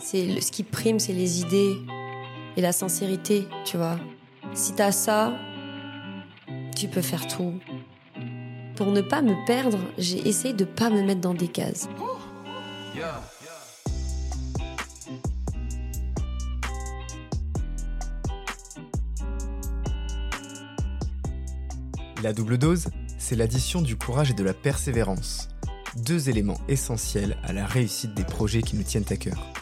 C'est ce qui prime, c'est les idées et la sincérité, tu vois. Si t'as ça, tu peux faire tout. Pour ne pas me perdre, j'ai essayé de pas me mettre dans des cases. La double dose, c'est l'addition du courage et de la persévérance. Deux éléments essentiels à la réussite des projets qui nous tiennent à cœur.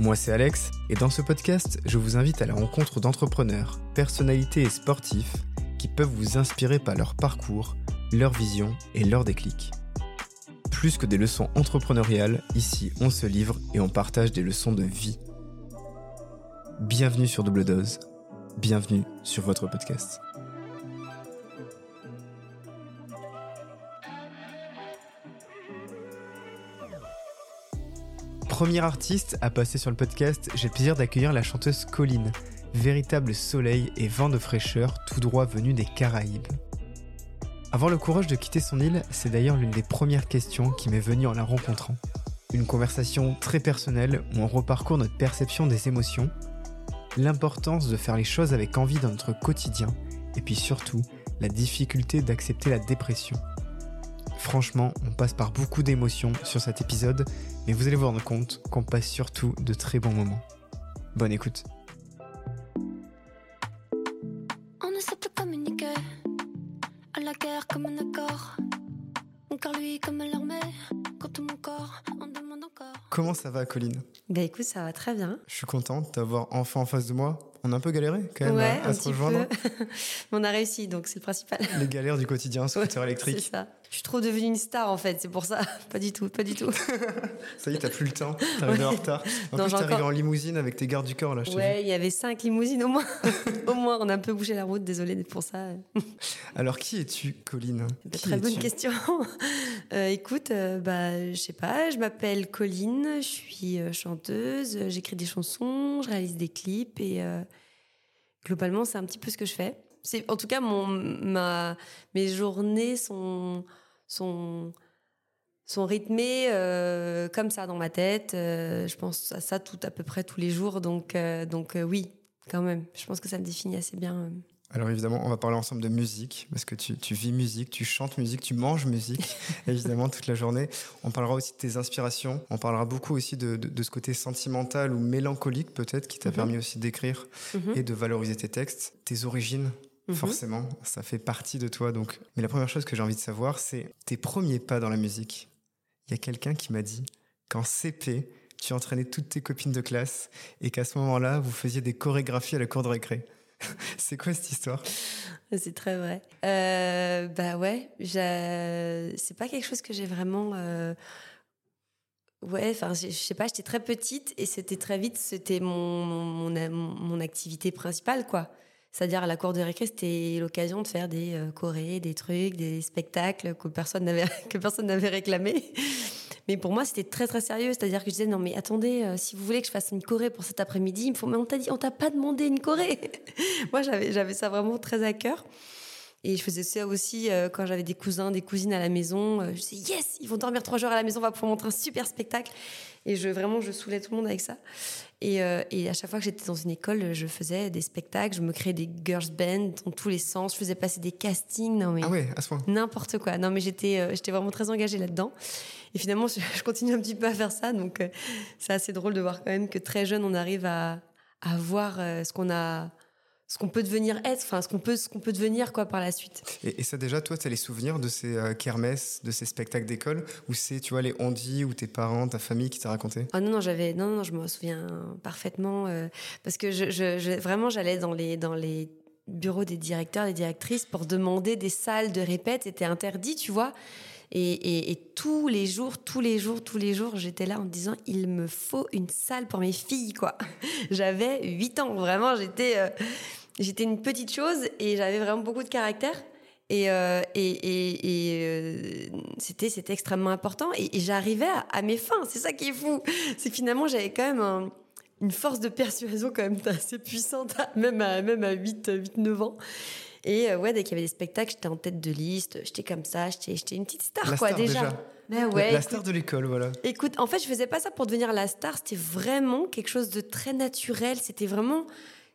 Moi c'est Alex, et dans ce podcast, je vous invite à la rencontre d'entrepreneurs, personnalités et sportifs qui peuvent vous inspirer par leur parcours, leur vision et leur déclic. Plus que des leçons entrepreneuriales, ici on se livre et on partage des leçons de vie. Bienvenue sur Double Dose, bienvenue sur votre podcast. Premier artiste à passer sur le podcast, j'ai le plaisir d'accueillir la chanteuse Colline, véritable soleil et vent de fraîcheur tout droit venu des Caraïbes. Avoir le courage de quitter son île, c'est d'ailleurs l'une des premières questions qui m'est venue en la rencontrant. Une conversation très personnelle où on reparcourt notre perception des émotions, l'importance de faire les choses avec envie dans notre quotidien, et puis surtout la difficulté d'accepter la dépression. Franchement, on passe par beaucoup d'émotions sur cet épisode, mais vous allez vous rendre compte qu'on passe surtout de très bons moments. Bonne écoute. On ne sait plus communiquer. À la guerre comme un accord. Mon cœur lui comme l'armée. Quand tout mon corps en demande encore. Comment ça va, Colline? Bah écoute, ça va très bien. Je suis content de t'avoir enfin en face de moi. On a un peu galéré quand même ouais, à, se rejoindre. on a réussi, donc c'est le principal. Les galères du quotidien, scooter C'est électrique. ça. Je suis trop devenue une star en fait, c'est pour ça. Pas du tout, pas du tout. Ça y est, t'as plus le temps. T'arrives Ouais. en retard. En Non, plus, arrivé encore- en limousine avec tes gardes du corps là. Je. Ouais, il y avait cinq limousines au moins. au moins, on a un peu bougé la route, désolé pour ça. Alors, qui es-tu, Colline? Bah, Très bonne question. Euh, écoute, euh, bah, je sais pas, je m'appelle Colline, je suis euh, chanteuse, j'écris des chansons, je réalise des clips et euh, globalement, c'est un petit peu ce que je fais. C'est en tout cas mon ma mes journées sont sont sont rythmées euh, comme ça dans ma tête. Euh, je pense à ça tout à peu près tous les jours, donc euh, donc oui, quand même. Je pense que ça me définit assez bien. Alors évidemment, on va parler ensemble de musique, parce que tu, tu vis musique, tu chantes musique, tu manges musique, évidemment, toute la journée. On parlera aussi de tes inspirations, on parlera beaucoup aussi de, de- de ce côté sentimental ou mélancolique peut-être, qui t'a Mhm. permis aussi d'écrire Mhm. et de valoriser tes textes. Tes origines, Mhm. forcément, ça fait partie de toi. Donc. Mais la première chose que j'ai envie de savoir, c'est tes premiers pas dans la musique. Il y a quelqu'un qui m'a dit qu'en CP, tu entraînais toutes tes copines de classe et qu'à ce moment-là, vous faisiez des chorégraphies à la cour de récré. c'est quoi cette histoire? C'est très vrai. Euh, bah ouais, c'est pas quelque chose que j'ai vraiment. euh, Ouais, enfin, je sais pas, j'étais très petite et c'était très vite, c'était mon, mon, mon activité principale, quoi. C'est-à-dire à la cour de récré, c'était l'occasion de faire des euh, chorés, des trucs, des spectacles que personne n'avait que réclamé. Mais pour moi, c'était très très sérieux. C'est-à-dire que je disais non mais attendez, euh, si vous voulez que je fasse une choré pour cet après-midi, il me faut. Mais on t'a dit, on t'a pas demandé une choré. moi, j'avais j'avais ça vraiment très à cœur. Et je faisais ça aussi euh, quand j'avais des cousins, des cousines à la maison. Euh, je disais yes, ils vont dormir trois jours à la maison, on va pouvoir montrer un super spectacle. Et je vraiment, je saoulais tout le monde avec ça. Et, euh, et à chaque fois que j'étais dans une école, je faisais des spectacles, je me créais des girls bands dans tous les sens, je faisais passer des castings. Non mais Ah ouais, à ce point. n'importe quoi. Non, mais j'étais, euh, j'étais vraiment très engagée là-dedans. Et finalement, je, je continue un petit peu à faire ça. Donc, euh, c'est assez drôle de voir quand même que très jeune, on arrive à, à voir ce qu'on a, ce qu'on peut devenir être, enfin, ce qu'on peut, ce qu'on peut devenir quoi par la suite. Et, et ça déjà, toi, tu as les souvenirs de ces euh, kermesses, de ces spectacles d'école, ou c'est, tu vois, les on-dit, ou tes parents, ta famille qui t'a raconté? Ah non, non, j'avais, non, non, je me souviens parfaitement euh, parce que je, je, je- vraiment, j'allais dans les, dans les bureaux des directeurs, des directrices pour demander des salles de répète. C'était interdit, tu vois. Et, et, et tous les jours, tous les jours, tous les jours, j'étais là en me disant il me faut une salle pour mes filles, quoi. J'avais 8 ans, vraiment, j'étais, euh, j'étais une petite chose et j'avais vraiment beaucoup de caractère. Et, euh, et, et, et, euh, c'était, c'était extrêmement important. Et, et j'arrivais à, à mes fins. C'est ça qui est fou. C'est que finalement, j'avais quand même un- une force de persuasion quand même assez puissante, même à, même à 8, 8 9 ans. Et euh, ouais, dès qu'il y avait des spectacles, j'étais en tête de liste. J'étais comme ça. J'étais, une petite star, La quoi, star, déjà. déjà. Mais La- ouais. la, star de l'école, voilà. Écoute, en fait, je faisais pas ça pour devenir la star. C'était vraiment quelque chose de très naturel. C'était vraiment,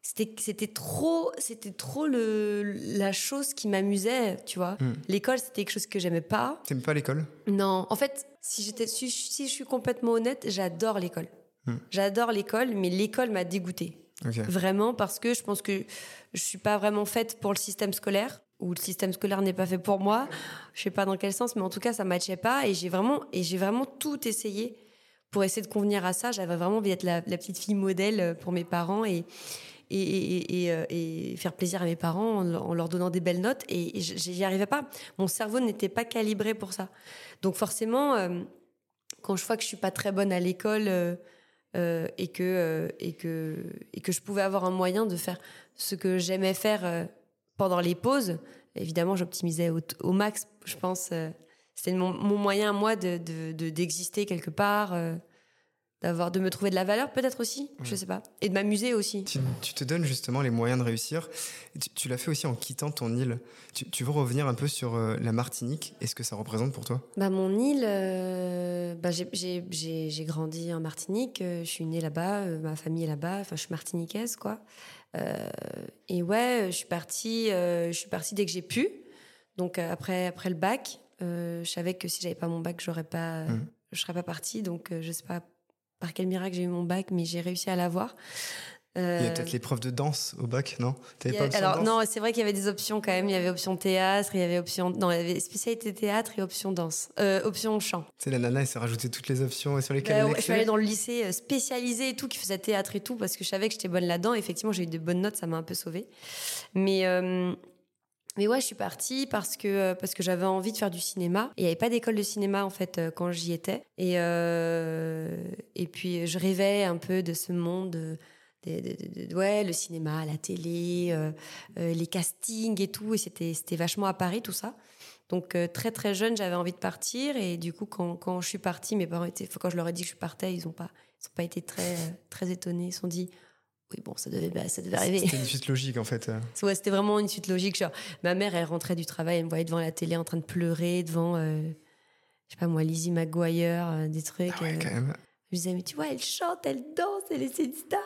c'était, c'était trop, c'était trop le, la chose qui m'amusait, tu vois. Mm. L'école, c'était quelque chose que j'aimais pas. T'aimes pas l'école? Non, en fait, si j'étais, si, si je suis complètement honnête, j'adore l'école. Mm. J'adore l'école, mais l'école m'a dégoûtée. Vraiment, parce que je pense que je suis pas vraiment faite pour le système scolaire, ou le système scolaire n'est pas fait pour moi. Je sais pas dans quel sens, mais en tout cas, ça matchait pas. Et j'ai vraiment, et j'ai vraiment tout essayé pour essayer de convenir à ça. J'avais vraiment envie d'être la, la petite fille modèle euh, pour mes parents et, euh, et faire plaisir à mes parents en, leur donnant des belles notes. Et, j'y arrivais pas. Mon cerveau n'était pas calibré pour ça. Donc forcément, euh, quand je vois que je suis pas très bonne à l'école euh, et que et que et que je pouvais avoir un moyen de faire ce que j'aimais faire pendant les pauses, évidemment, j'optimisais au, au max. Je pense, c'était mon, moyen à moi de de- de- d'exister quelque part, d'avoir de me trouver de la valeur, peut-être aussi, je sais pas, et de m'amuser aussi. Tu, tu te donnes justement les moyens de réussir. Tu, tu l'as fait aussi en quittant ton île. Tu, tu veux revenir un peu sur euh, la Martinique et ce que ça représente pour toi? Bah, mon île, euh, bah, j'ai- j'ai j'ai- j'ai grandi en Martinique, euh, je suis née là-bas, ma famille est là-bas, enfin je suis martiniquaise quoi. Et ouais, je suis partie, je suis partie dès que j'ai pu. Donc après après le bac, je savais que si j'avais pas mon bac, j'aurais pas, Mhm. je serais pas partie. Donc je sais pas par quel miracle j'ai eu mon bac, mais j'ai réussi à l'avoir. Il y a Euh, peut-être l'épreuve de danse au bac, non? Pas alors danse? non, c'est vrai qu'il y avait des options quand même. Il y avait option théâtre, il y avait option non, il y avait spécialité théâtre et option danse, euh, option chant. Sais, la nana, elle s'est rajouté toutes les options sur lesquelles Bah elle je suis allée dans le lycée euh, spécialisé et tout, qui faisait théâtre et tout, parce que je savais que j'étais bonne là-dedans. Effectivement, j'ai eu de bonnes notes, ça m'a un peu sauvée. Mais, euh, mais ouais, je suis partie parce que, euh, parce que j'avais envie de faire du cinéma. Et il n'y avait pas d'école de cinéma, en fait, euh, quand j'y étais. Et, euh, et puis, je rêvais un peu de ce monde. des- ouais, le cinéma, la télé, les castings et tout. Et c'était vachement à Paris, tout ça. Donc très très jeune, j'avais envie de partir et du coup quand, quand je suis partie, mes parents étaient, quand je leur ai dit que je partais, ils ont pas, pas été très très étonnés. Ils se sont dit oui bon ça devait bah, ça devait arriver. C'était une suite logique en fait. Ouais, c'était vraiment une suite logique. Genre, ma mère, elle rentrait du travail, elle me voyait devant la télé en train de pleurer devant, euh, je sais pas moi, Lizzie McGuire, euh, des trucs. Ah ouais, euh. quand même. je disais mais tu vois, elle chante, elle danse, elle est une star.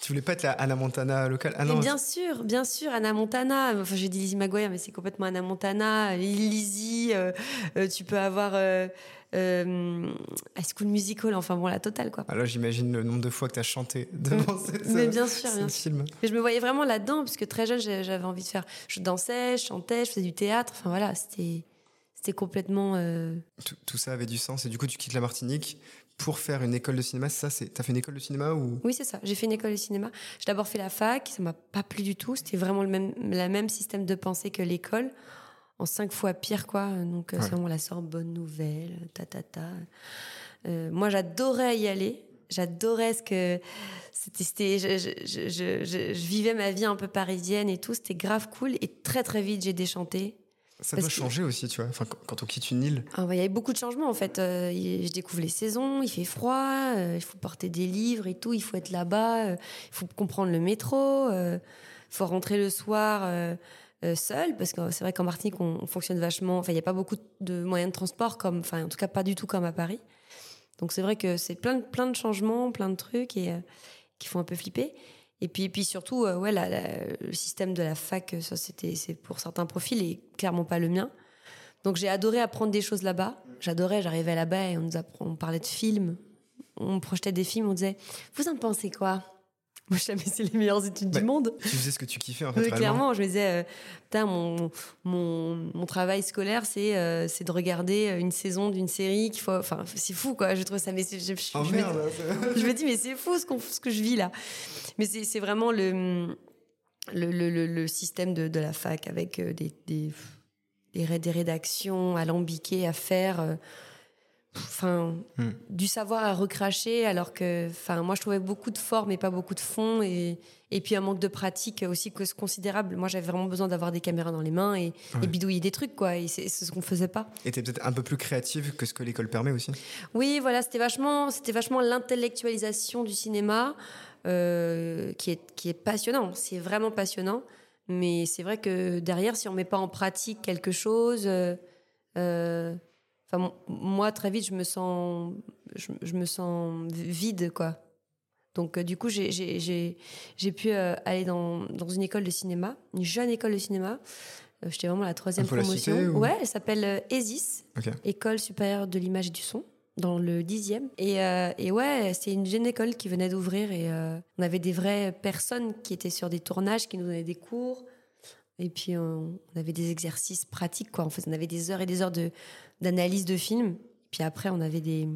Tu voulais pas être la Anna Montana locale? Ah Mais non, bien sûr, bien sûr, Anna Montana. Enfin, j'ai dit Lizzie McGuire, mais c'est complètement Anna Montana. Lizzie, euh, euh, tu peux avoir euh, euh, High School Musical, enfin bon, la totale, quoi. Là, j'imagine le nombre de fois que tu as chanté devant cette, Mais bien sûr, bien sûr. film. Mais je me voyais vraiment là-dedans, parce que très jeune, j'avais envie de faire. Je dansais, je chantais, je faisais du théâtre. Enfin voilà, c'était c'était complètement. euh, Tout, tout ça avait du sens. Et du coup, tu quittes la Martinique pour faire une école de cinéma. Ça, c'est. T'as fait une école de cinéma ou? Oui, c'est ça. J'ai fait une école de cinéma. J'ai d'abord fait la fac, ça m'a pas plu du tout. C'était vraiment le même, la même système de pensée que l'école, en cinq fois pire, quoi. Donc, euh, Ouais. c'est vraiment la Sorbonne nouvelle, ta ta ta. Euh, moi, j'adorais y aller. J'adorais ce que c'était. je, je- je- je- je- je vivais ma vie un peu parisienne et tout. C'était grave cool. Et très très vite, j'ai déchanté. ça doit que- changer aussi, tu vois. Enfin, quand, on quitte une île, Ah il y avait beaucoup de changements en fait. Euh, je découvre les saisons, il fait froid, euh, il faut porter des livres et tout, il faut être là-bas, il faut comprendre le métro, il faut rentrer le soir euh, seul, parce que c'est vrai qu'en Martinique on, on fonctionne vachement, enfin il n'y a pas beaucoup de moyens de transport, comme, enfin en tout cas pas du tout comme à Paris. Donc c'est vrai que c'est plein de, plein de changements, plein de trucs et, euh, qui font un peu flipper. Et puis, puis surtout, euh, ouais, le système de la fac, ça c'était c'est pour certains profils et clairement pas le mien. Donc j'ai adoré apprendre des choses là-bas. J'adorais, j'arrivais là-bas et on nous on parlait de films, on projetait des films, on disait Vous en pensez quoi? Moi, je savais, c'est les meilleures études du monde. tu faisais ce que tu kiffais en fait. Oui, clairement, je me disais, euh, putain, mon, mon, mon travail scolaire, c'est euh, c'est de regarder une saison d'une série qu'il faut. Enfin, c'est fou, quoi. Je trouve ça, mais je, je- Oh je me- merde je me dis, mais c'est fou ce, qu'on- ce que je vis là. Mais c'est vraiment le, le, le, système de, de la fac avec euh, des, des, des rédactions alambiquées à faire. Enfin, Hmm. du savoir à recracher, alors que, enfin, moi je trouvais beaucoup de forme et pas beaucoup de fond, et, et puis un manque de pratique aussi que- considérable. Moi j'avais vraiment besoin d'avoir des caméras dans les mains et, Ouais. et bidouiller des trucs, quoi, et c'est c'est ce qu'on faisait pas. Et t'es peut-être un peu plus créative que ce que l'école permet aussi. Oui, voilà, c'était vachement, c'était vachement l'intellectualisation du cinéma euh, qui est qui est passionnant. C'est vraiment passionnant, mais c'est vrai que derrière, si on met pas en pratique quelque chose, euh, euh, Enfin, moi, très vite, je me sens, je, me sens vide, quoi. Donc, du coup, j'ai pu aller dans, dans, une école de cinéma, une jeune école de cinéma. J'étais vraiment la troisième promotion. Ouais, elle s'appelle ESIS, École supérieure de l'image et du son dans le dixième. Et, euh, et ouais, c'est une jeune école qui venait d'ouvrir et euh, on avait des vraies personnes qui étaient sur des tournages, qui nous donnaient des cours. Et puis on, avait des exercices pratiques, quoi. En fait, on avait des heures et des heures de, d'analyse de films. Puis après, on avait des,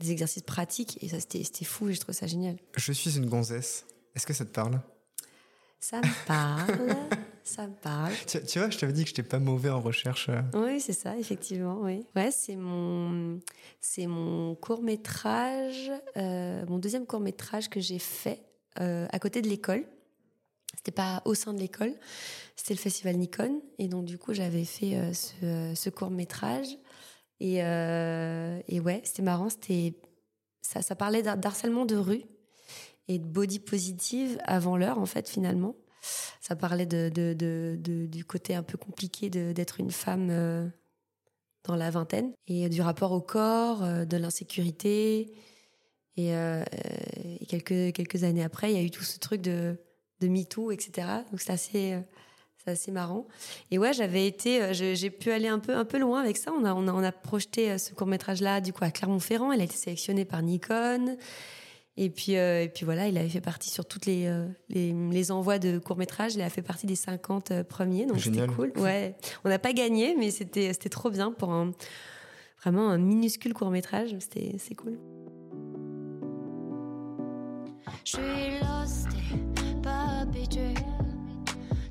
des exercices pratiques et ça, c'était, c'était fou et je trouve ça génial. Je suis une gonzesse. Est-ce que ça te parle? Ça me parle. Ça me parle. Tu, vois, je t'avais dit que je n'étais pas mauvais en recherche. Euh. Oui, c'est ça, effectivement. Oui. Ouais, c'est mon, c'est mon court métrage, euh, mon deuxième court métrage que j'ai fait euh, à côté de l'école. C'était pas au sein de l'école, c'était le festival Nikon, et donc du coup j'avais fait ce, ce, court métrage. Et, et ouais, c'était marrant. C'était ça, parlait d'harcèlement de rue et de body positive avant l'heure en fait finalement. Ça parlait de, du côté un peu compliqué d'être une femme euh, dans la vingtaine et du rapport au corps, euh, de l'insécurité. Euh, et, quelques, quelques années après, il y a eu tout ce truc de, de MeToo, etc. Donc c'est assez, c'est assez marrant. Et ouais, j'avais été, j'ai pu aller un peu, un peu loin avec ça. On a, on a, on a projeté ce court-métrage-là, du coup, à Clermont-Ferrand. Elle a été sélectionnée par Nikon. Et puis, euh, et puis voilà, il avait fait partie sur toutes les, euh, les, les, envois de courts-métrages. Il a fait partie des 50 euh, premiers, donc c'était cool. Ouais. On n'a pas gagné, mais c'était trop bien pour un, vraiment un minuscule court-métrage. C'est cool. Je suis lost et pas habitué.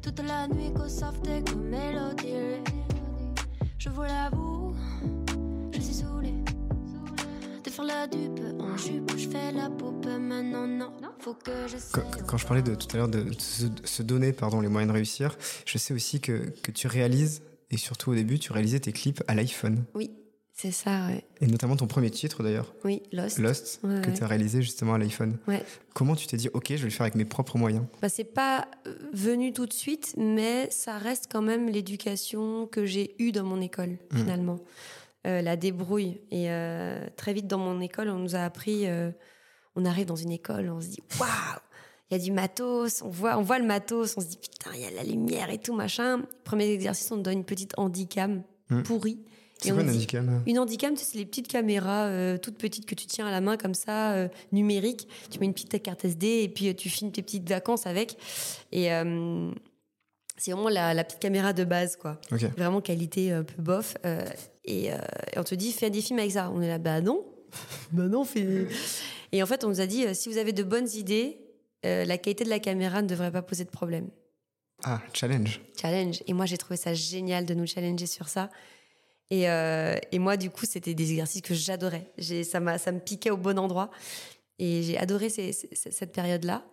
Toute la nuit qu'au soft comme mélodie. Je vous l'avoue, je suis saoulée la dupe. En jupe, je fais la poupe. Maintenant, non, faut que je quand, quand, je parlais de tout à l'heure de, se, donner pardon, les moyens de réussir, je sais aussi que, que tu réalises, et surtout au début, tu réalisais tes clips à l'iPhone. Oui. C'est ça, ouais. Et notamment ton premier titre d'ailleurs. Oui, Lost. Lost, que tu as réalisé justement à l'iPhone. Ouais. Comment tu t'es dit, ok, je vais le faire avec mes propres moyens? Bah, C'est pas euh, venu tout de suite, mais ça reste quand même l'éducation que j'ai eue dans mon école, mmh. finalement. Euh, la débrouille. Et euh, très vite dans mon école, on nous a appris. Euh, on arrive dans une école, on se dit waouh, il y a du matos, on voit, on voit le matos, on se dit putain, il y a la lumière et tout machin. Premier exercice, on nous donne une petite handicam hmm. pourrie. C'est quoi une handicam? Une handicam, c'est les petites caméras toutes petites que tu tiens à la main comme ça, numériques. Tu mets une petite carte SD et puis tu filmes tes petites vacances avec. Et c'est vraiment la, petite caméra de base, quoi. Vraiment qualité un peu bof. Euh, et, on te dit, fais des films avec ça. On est là, bah non. bah non, fais. Et en fait, on nous a dit, euh, si vous avez de bonnes idées, euh, la qualité de la caméra ne devrait pas poser de problème. Ah, challenge. Challenge. Et moi, j'ai trouvé ça génial de nous challenger sur ça. Et, et moi, du coup, c'était des exercices que j'adorais. Ça, ça me piquait au bon endroit. Et j'ai adoré cette période-là.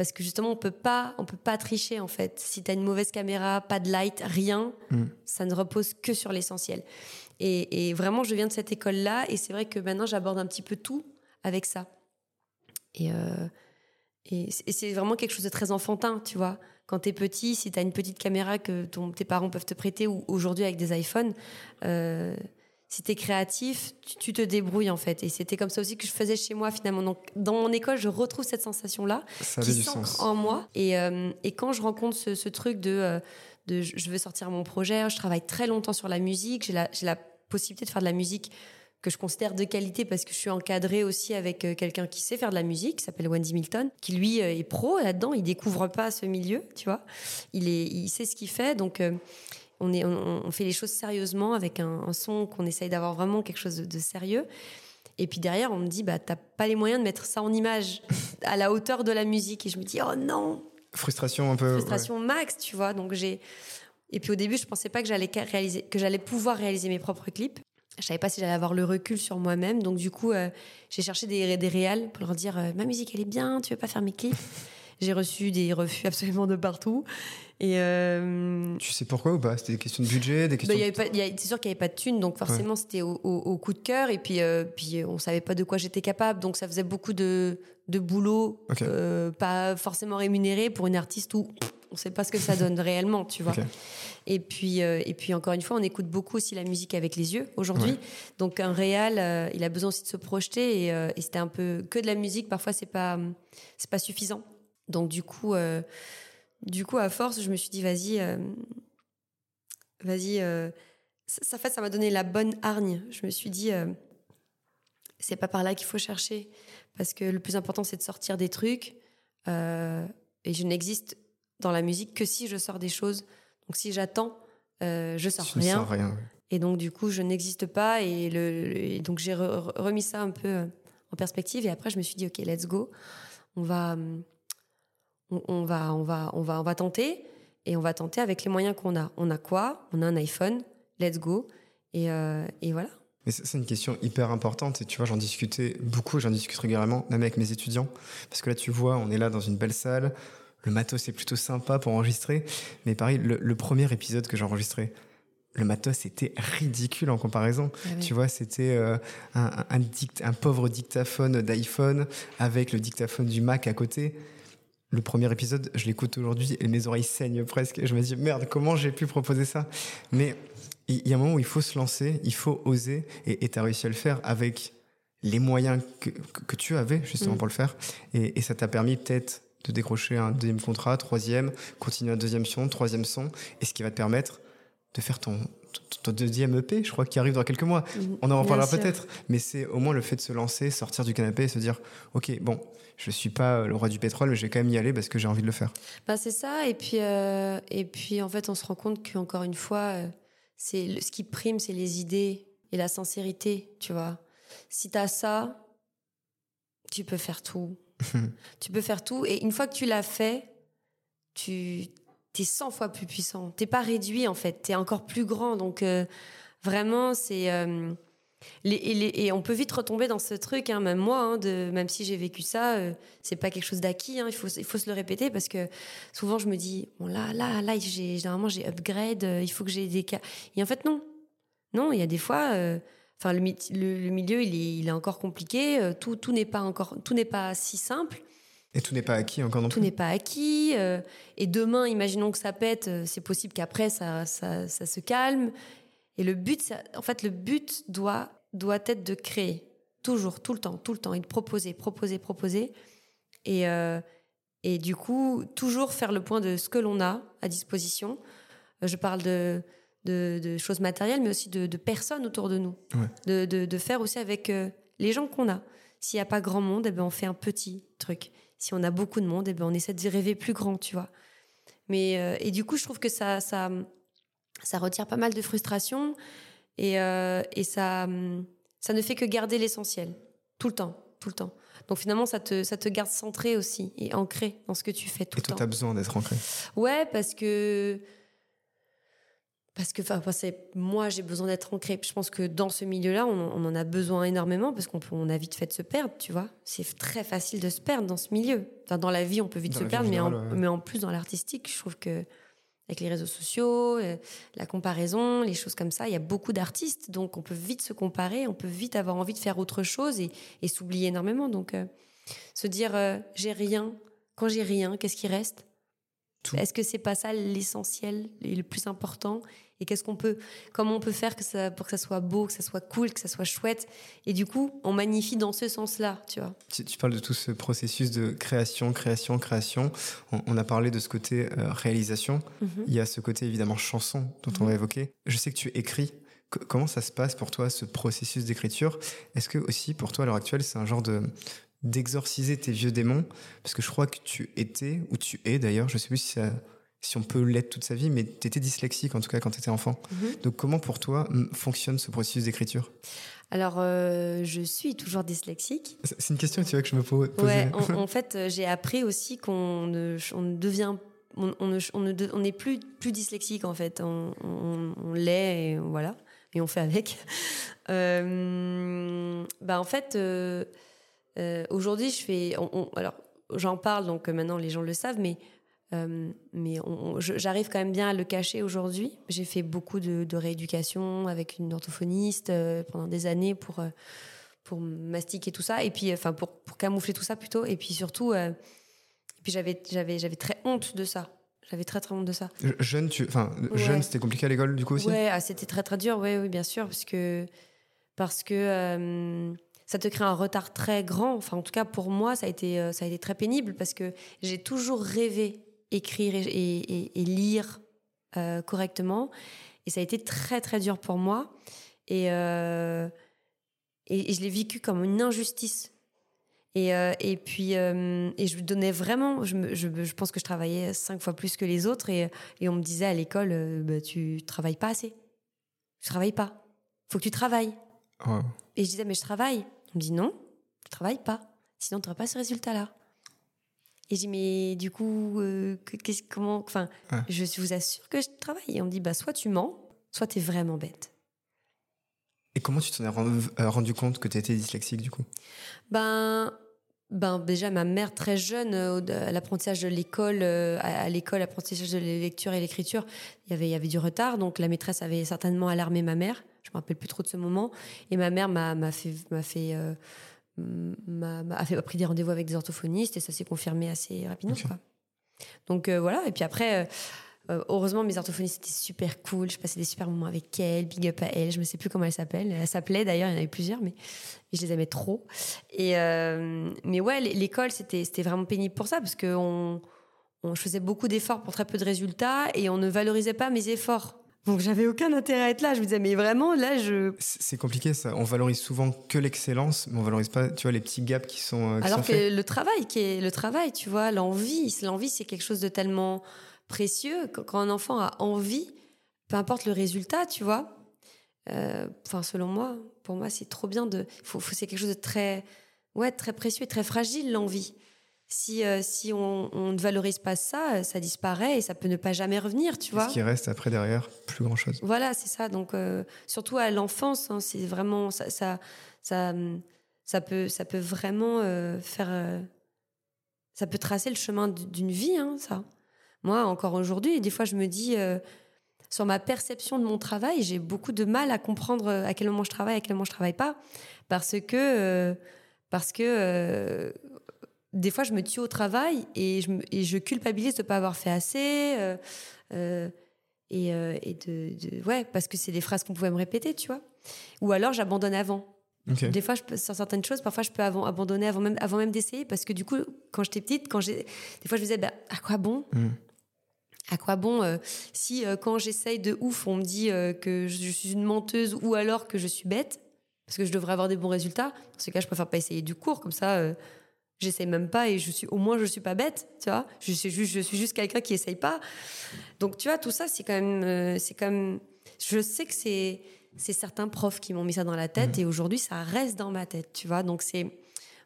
Parce que justement, on peut pas, on peut pas tricher en fait. Si tu as une mauvaise caméra, pas de light, rien, mm. ça ne repose que sur l'essentiel. Et, vraiment, je viens de cette école-là, et c'est vrai que maintenant, j'aborde un petit peu tout avec ça. Et, euh, et, c'est vraiment quelque chose de très enfantin, tu vois. Quand tu es petit, si tu as une petite caméra que ton, tes parents peuvent te prêter, ou aujourd'hui avec des iPhones, euh, si tu es créatif, tu, te débrouilles en fait. Et c'était comme ça aussi que je faisais chez moi finalement. Donc dans mon école, je retrouve cette sensation-là qui s'ancre en moi. Et, euh, et, quand je rencontre ce, truc de, de je veux sortir mon projet, je travaille très longtemps sur la musique, j'ai la, la possibilité de faire de la musique que je considère de qualité parce que je suis encadrée aussi avec euh, quelqu'un qui sait faire de la musique, qui s'appelle Wendy Milton, qui lui euh, est pro là-dedans, il découvre pas ce milieu, tu vois. Il, est, il sait ce qu'il fait, donc euh, on, est, on, fait les choses sérieusement avec un, son qu'on essaye d'avoir vraiment quelque chose de, sérieux. Et puis derrière, on me dit, bah, t'as pas les moyens de mettre ça en image à la hauteur de la musique. Et je me dis, oh non Frustration un peu. Frustration max, tu vois. Donc j'ai et puis au début, je pensais pas que j'allais réaliser, que j'allais pouvoir réaliser mes propres clips. Je savais pas si j'allais avoir le recul sur moi-même. Donc du coup, euh, j'ai cherché des, des réals pour leur dire euh, ma musique elle est bien, tu veux pas faire mes clips? J'ai reçu des refus absolument de partout. Et euh, Tu sais pourquoi ou pas? C'était des questions de budget, des bah, questions. y a- c'est sûr qu'il n'y avait pas de thunes, donc forcément c'était au, au- au coup de cœur. Et puis, euh, puis on savait pas de quoi j'étais capable, donc ça faisait beaucoup de, de boulot, euh, pas forcément rémunéré pour une artiste où on sait pas ce que ça donne réellement, tu vois. Et puis, euh, et puis encore une fois, on écoute beaucoup aussi la musique avec les yeux aujourd'hui. Ouais. Donc un réal, euh, il a besoin aussi de se projeter et, euh, et c'était un peu que de la musique. Parfois, c'est pas, c'est pas suffisant. Donc du coup, euh, du coup, à force, je me suis dit, vas-y, euh, vas-y. euh, ça, fait, ça m'a donné la bonne hargne. Je me suis dit, euh, c'est pas par là qu'il faut chercher, parce que le plus important, c'est de sortir des trucs. et je n'existe dans la musique que si je sors des choses. Donc si j'attends, je sors rien. sens rien. Et donc, du coup, je n'existe pas. Et, le, le- et donc, j'ai re- remis ça un peu en perspective. Et après, je me suis dit, OK, let's go. On va, hum, on, on va, on, va, on, va, on va tenter. Et on va tenter avec les moyens qu'on a. On a quoi? On a un iPhone. Let's go. Et, euh, et voilà. Mais c'est une question hyper importante et tu vois, j'en discutais beaucoup, j'en discute régulièrement, même avec mes étudiants. Parce que là, tu vois, on est là dans une belle salle, le matos est plutôt sympa pour enregistrer. Mais pareil, le, le premier épisode que j'ai enregistré, le matos était ridicule en comparaison. Tu vois, c'était euh, un, un- un dict- un pauvre dictaphone d'iPhone avec le dictaphone du Mac à côté. Le premier épisode, je l'écoute aujourd'hui et mes oreilles saignent presque. Je me dis, merde, comment j'ai pu proposer ça? Mais il y a un moment où il faut se lancer, il faut oser, et tu as réussi à le faire avec les moyens que, que, tu avais justement Mm. pour le faire. Et, et ça t'a permis peut-être de décrocher un deuxième contrat, troisième, continuer un deuxième son, troisième son, et ce qui va te permettre de faire ton, ton, deuxième EP, je crois, qui arrive dans quelques mois. On en reparlera peut-être, mais c'est au moins le fait de se lancer, sortir du canapé et se dire, ok, bon, je suis pas le roi du pétrole, mais je vais quand même y aller parce que j'ai envie de le faire. Bah, c'est ça. Et puis, euh, et puis, en fait, on se rend compte qu'encore une fois, euh, c'est ce qui prime, c'est les idées et la sincérité, tu vois. Si tu as ça, tu peux faire tout. tu peux faire tout. Et une fois que tu l'as fait, tu es 100 fois plus puissant. T'es pas réduit, en fait. Tu es encore plus grand. Donc, euh, vraiment, c'est. euh, les- et, les- et on peut vite retomber dans ce truc, hein, même moi, hein, de, même si j'ai vécu ça, euh, c'est pas quelque chose d'acquis. hein, il, faut, il faut se le répéter parce que souvent je me dis, bon là, là, là, j'ai, généralement j'ai upgrade, euh, il faut que j'ai des cas. Et en fait, non. Non, il y a des fois, enfin, le, le, le milieu, il est, il est encore compliqué, tout, tout n'est pas encore, tout n'est pas si simple, Et tout n'est pas acquis encore non tout plus. n'est pas acquis. euh, et demain, imaginons que ça pète, euh, c'est possible qu'après ça, ça, ça se calme. Et le but, ça- en fait, le but doit, doit être de créer. Toujours, tout le temps, tout le temps. Et de proposer, proposer, proposer. Et, euh, et du coup, toujours faire le point de ce que l'on a à disposition. Je parle de, de, de choses matérielles, mais aussi de, de personnes autour de nous. Ouais. De, de, faire aussi avec les gens qu'on a. S'il n'y a pas grand monde, eh ben, on fait un petit truc. Si on a beaucoup de monde, eh ben, on essaie de rêver plus grand, tu vois. Mais, euh, et du coup, je trouve que ça, ça, ça retire pas mal de frustration et, euh, et ça, hum, ça ne fait que garder l'essentiel. Tout le temps, tout le temps. Donc finalement, ça te, ça te garde centré aussi et ancré dans ce que tu fais tout Et le toi, temps. tu as besoin d'être ancré. Ouais, parce que. Parce que, enfin, c'est- moi, j'ai besoin d'être ancré. Je pense que dans ce milieu-là, on, on en a besoin énormément parce qu'on on a vite fait de se perdre, tu vois. C'est très facile de se perdre dans ce milieu. Enfin, dans la vie, on peut vite Dans se perdre, mais, en, ouais. mais en plus, dans l'artistique, je trouve que avec les réseaux sociaux, euh, la comparaison, les choses comme ça, il y a beaucoup d'artistes, donc on peut vite se comparer, on peut vite avoir envie de faire autre chose et, et s'oublier énormément. Donc, euh, se dire, euh, j'ai rien. Quand j'ai rien, qu'est-ce qui reste? Est-ce que c'est pas ça l'essentiel et le plus important Et qu'est-ce qu'on peut, comment on peut faire que ça, pour que ça soit beau, que ça soit cool, que ça soit chouette Et du coup, on magnifie dans ce sens-là, tu vois? Tu, tu parles de tout ce processus de création, création, création. On, on a parlé de ce côté euh, réalisation. Il y a ce côté évidemment chanson dont on va évoquer. Je sais que tu écris. Comment ça se passe pour toi ce processus d'écriture? Est-ce que aussi pour toi à l'heure actuelle c'est un genre de d'exorciser tes vieux démons Parce que je crois que tu étais ou tu es d'ailleurs, je sais plus si, ça- si on peut l'être toute sa vie, mais tu étais dyslexique en tout cas quand tu étais enfant. Mhm. Donc comment pour toi fonctionne ce processus d'écriture? Alors, euh, je suis toujours dyslexique. C'est une question tu vois que je me po- posais. Ouais, en, en fait, euh, j'ai appris aussi qu'on ne, on ne devient, on, on ne, on ne plus, plus dyslexique en fait. On, on- on l'est et voilà, et on fait avec. Euh, bah en fait, euh, euh, aujourd'hui, je fais, on- on- alors j'en parle, donc euh, maintenant les gens le savent, mais, euh, mais j'arrive quand même bien à le cacher aujourd'hui. J'ai fait beaucoup de, rééducation avec une orthophoniste pendant des années pour, pour mastiquer tout ça, et puis, enfin, pour, pour camoufler tout ça plutôt, et puis surtout, et puis j'avais, j'avais, j'avais très honte de ça. J'avais très très honte de ça. Jeune, tu, enfin, jeune, c'était compliqué à l'école du coup aussi? Ouais, ah, c'était très très dur. Oui, oui, bien sûr, parce que parce que ça te crée un retard très grand. Enfin, en tout cas, pour moi, ça a été, euh, ça a été très pénible parce que j'ai toujours rêvé écrire et, lire euh, correctement. Et ça a été très, très dur pour moi. Et, euh, et, je l'ai vécu comme une injustice. Et, et puis, et je me donnais vraiment, je, je, pense que je travaillais cinq fois plus que les autres. Et, et on me disait à l'école, bah, tu travailles pas assez. Tu travailles pas. Faut que tu travailles. Et je disais, mais je travaille. On me dit non, tu travailles pas, sinon tu n'auras pas ce résultat-là. Et je dis mais du coup, euh, comment, enfin, je vous assure que je travaille. Et on me dit bah soit tu mens, soit tu es vraiment bête. Et comment tu t'en es euh, rendu, compte que tu étais dyslexique du coup? Ben ben déjà ma mère très jeune euh, à l'apprentissage de l'école à, l'école l'apprentissage de la lecture et l'écriture il y avait il y avait du retard donc la maîtresse avait certainement alarmé ma mère je me rappelle plus trop de ce moment. Et ma mère m'a fait, m'a fait, euh, m'a fait pris des rendez-vous avec des orthophonistes et ça s'est confirmé assez rapidement. Donc euh, voilà. Et puis après. Euh, heureusement, mes orthophonistes étaient super cool. Je passais des super moments avec elle, big up à elle. Je ne sais plus comment elle s'appelle. Elle s'appelait d'ailleurs, il y en avait plusieurs, mais, je les aimais trop. Et mais ouais, l'école, c'était vraiment pénible pour ça parce que on, on, je faisais beaucoup d'efforts pour très peu de résultats et on ne valorisait pas mes efforts. Donc j'avais aucun intérêt à être là. Je me disais, mais vraiment, là, je. C'est compliqué ça. On valorise souvent que l'excellence, mais on valorise pas, tu vois, les petits gaps qui sont. Euh, Alors que le travail, qui est le travail, tu vois, l'envie, l'envie, c'est quelque chose de tellement précieux. Quand un enfant a envie, peu importe le résultat, tu vois. Euh, enfin, selon moi, pour moi, c'est trop bien de. Faut, faut c'est quelque chose de très, ouais, très précieux et très fragile l'envie si, euh, si on, ne valorise pas ça, ça disparaît et ça peut ne pas jamais revenir, tu vois. Ce qui reste après derrière, plus grand chose. Voilà, c'est ça. Donc, euh, surtout à l'enfance, hein, c'est vraiment ça, ça, ça, peut, ça peut vraiment faire, ça peut tracer le chemin d'une vie, hein, ça. Moi, encore aujourd'hui, des fois, je me dis sur ma perception de mon travail, j'ai beaucoup de mal à comprendre à quel moment je travaille, à quel moment je travaille pas, parce que parce que des fois, je me tue au travail et je, et je culpabilise de ne pas avoir fait assez. Euh, euh, et, euh, et de, Ouais, parce que c'est des phrases qu'on pouvait me répéter, tu vois. Ou alors, j'abandonne avant. Des fois, je peux, sur certaines choses, parfois, je peux avant, abandonner avant même, avant même d'essayer. Parce que du coup, quand j'étais petite, quand j'ai, des fois, je me disais, bah, à quoi bon? Mm. À quoi bon si quand j'essaye de ouf, on me dit que je suis une menteuse ou alors que je suis bête parce que je devrais avoir des bons résultats. Dans ce cas, je préfère pas essayer du cours, comme ça, j'essaie même pas et je suis au moins je suis pas bête tu vois je suis juste je suis juste quelqu'un qui essaye pas donc tu vois tout ça c'est quand même euh, c'est quand même je sais que c'est c'est certains profs qui m'ont mis ça dans la tête mmh. et aujourd'hui ça reste dans ma tête tu vois donc c'est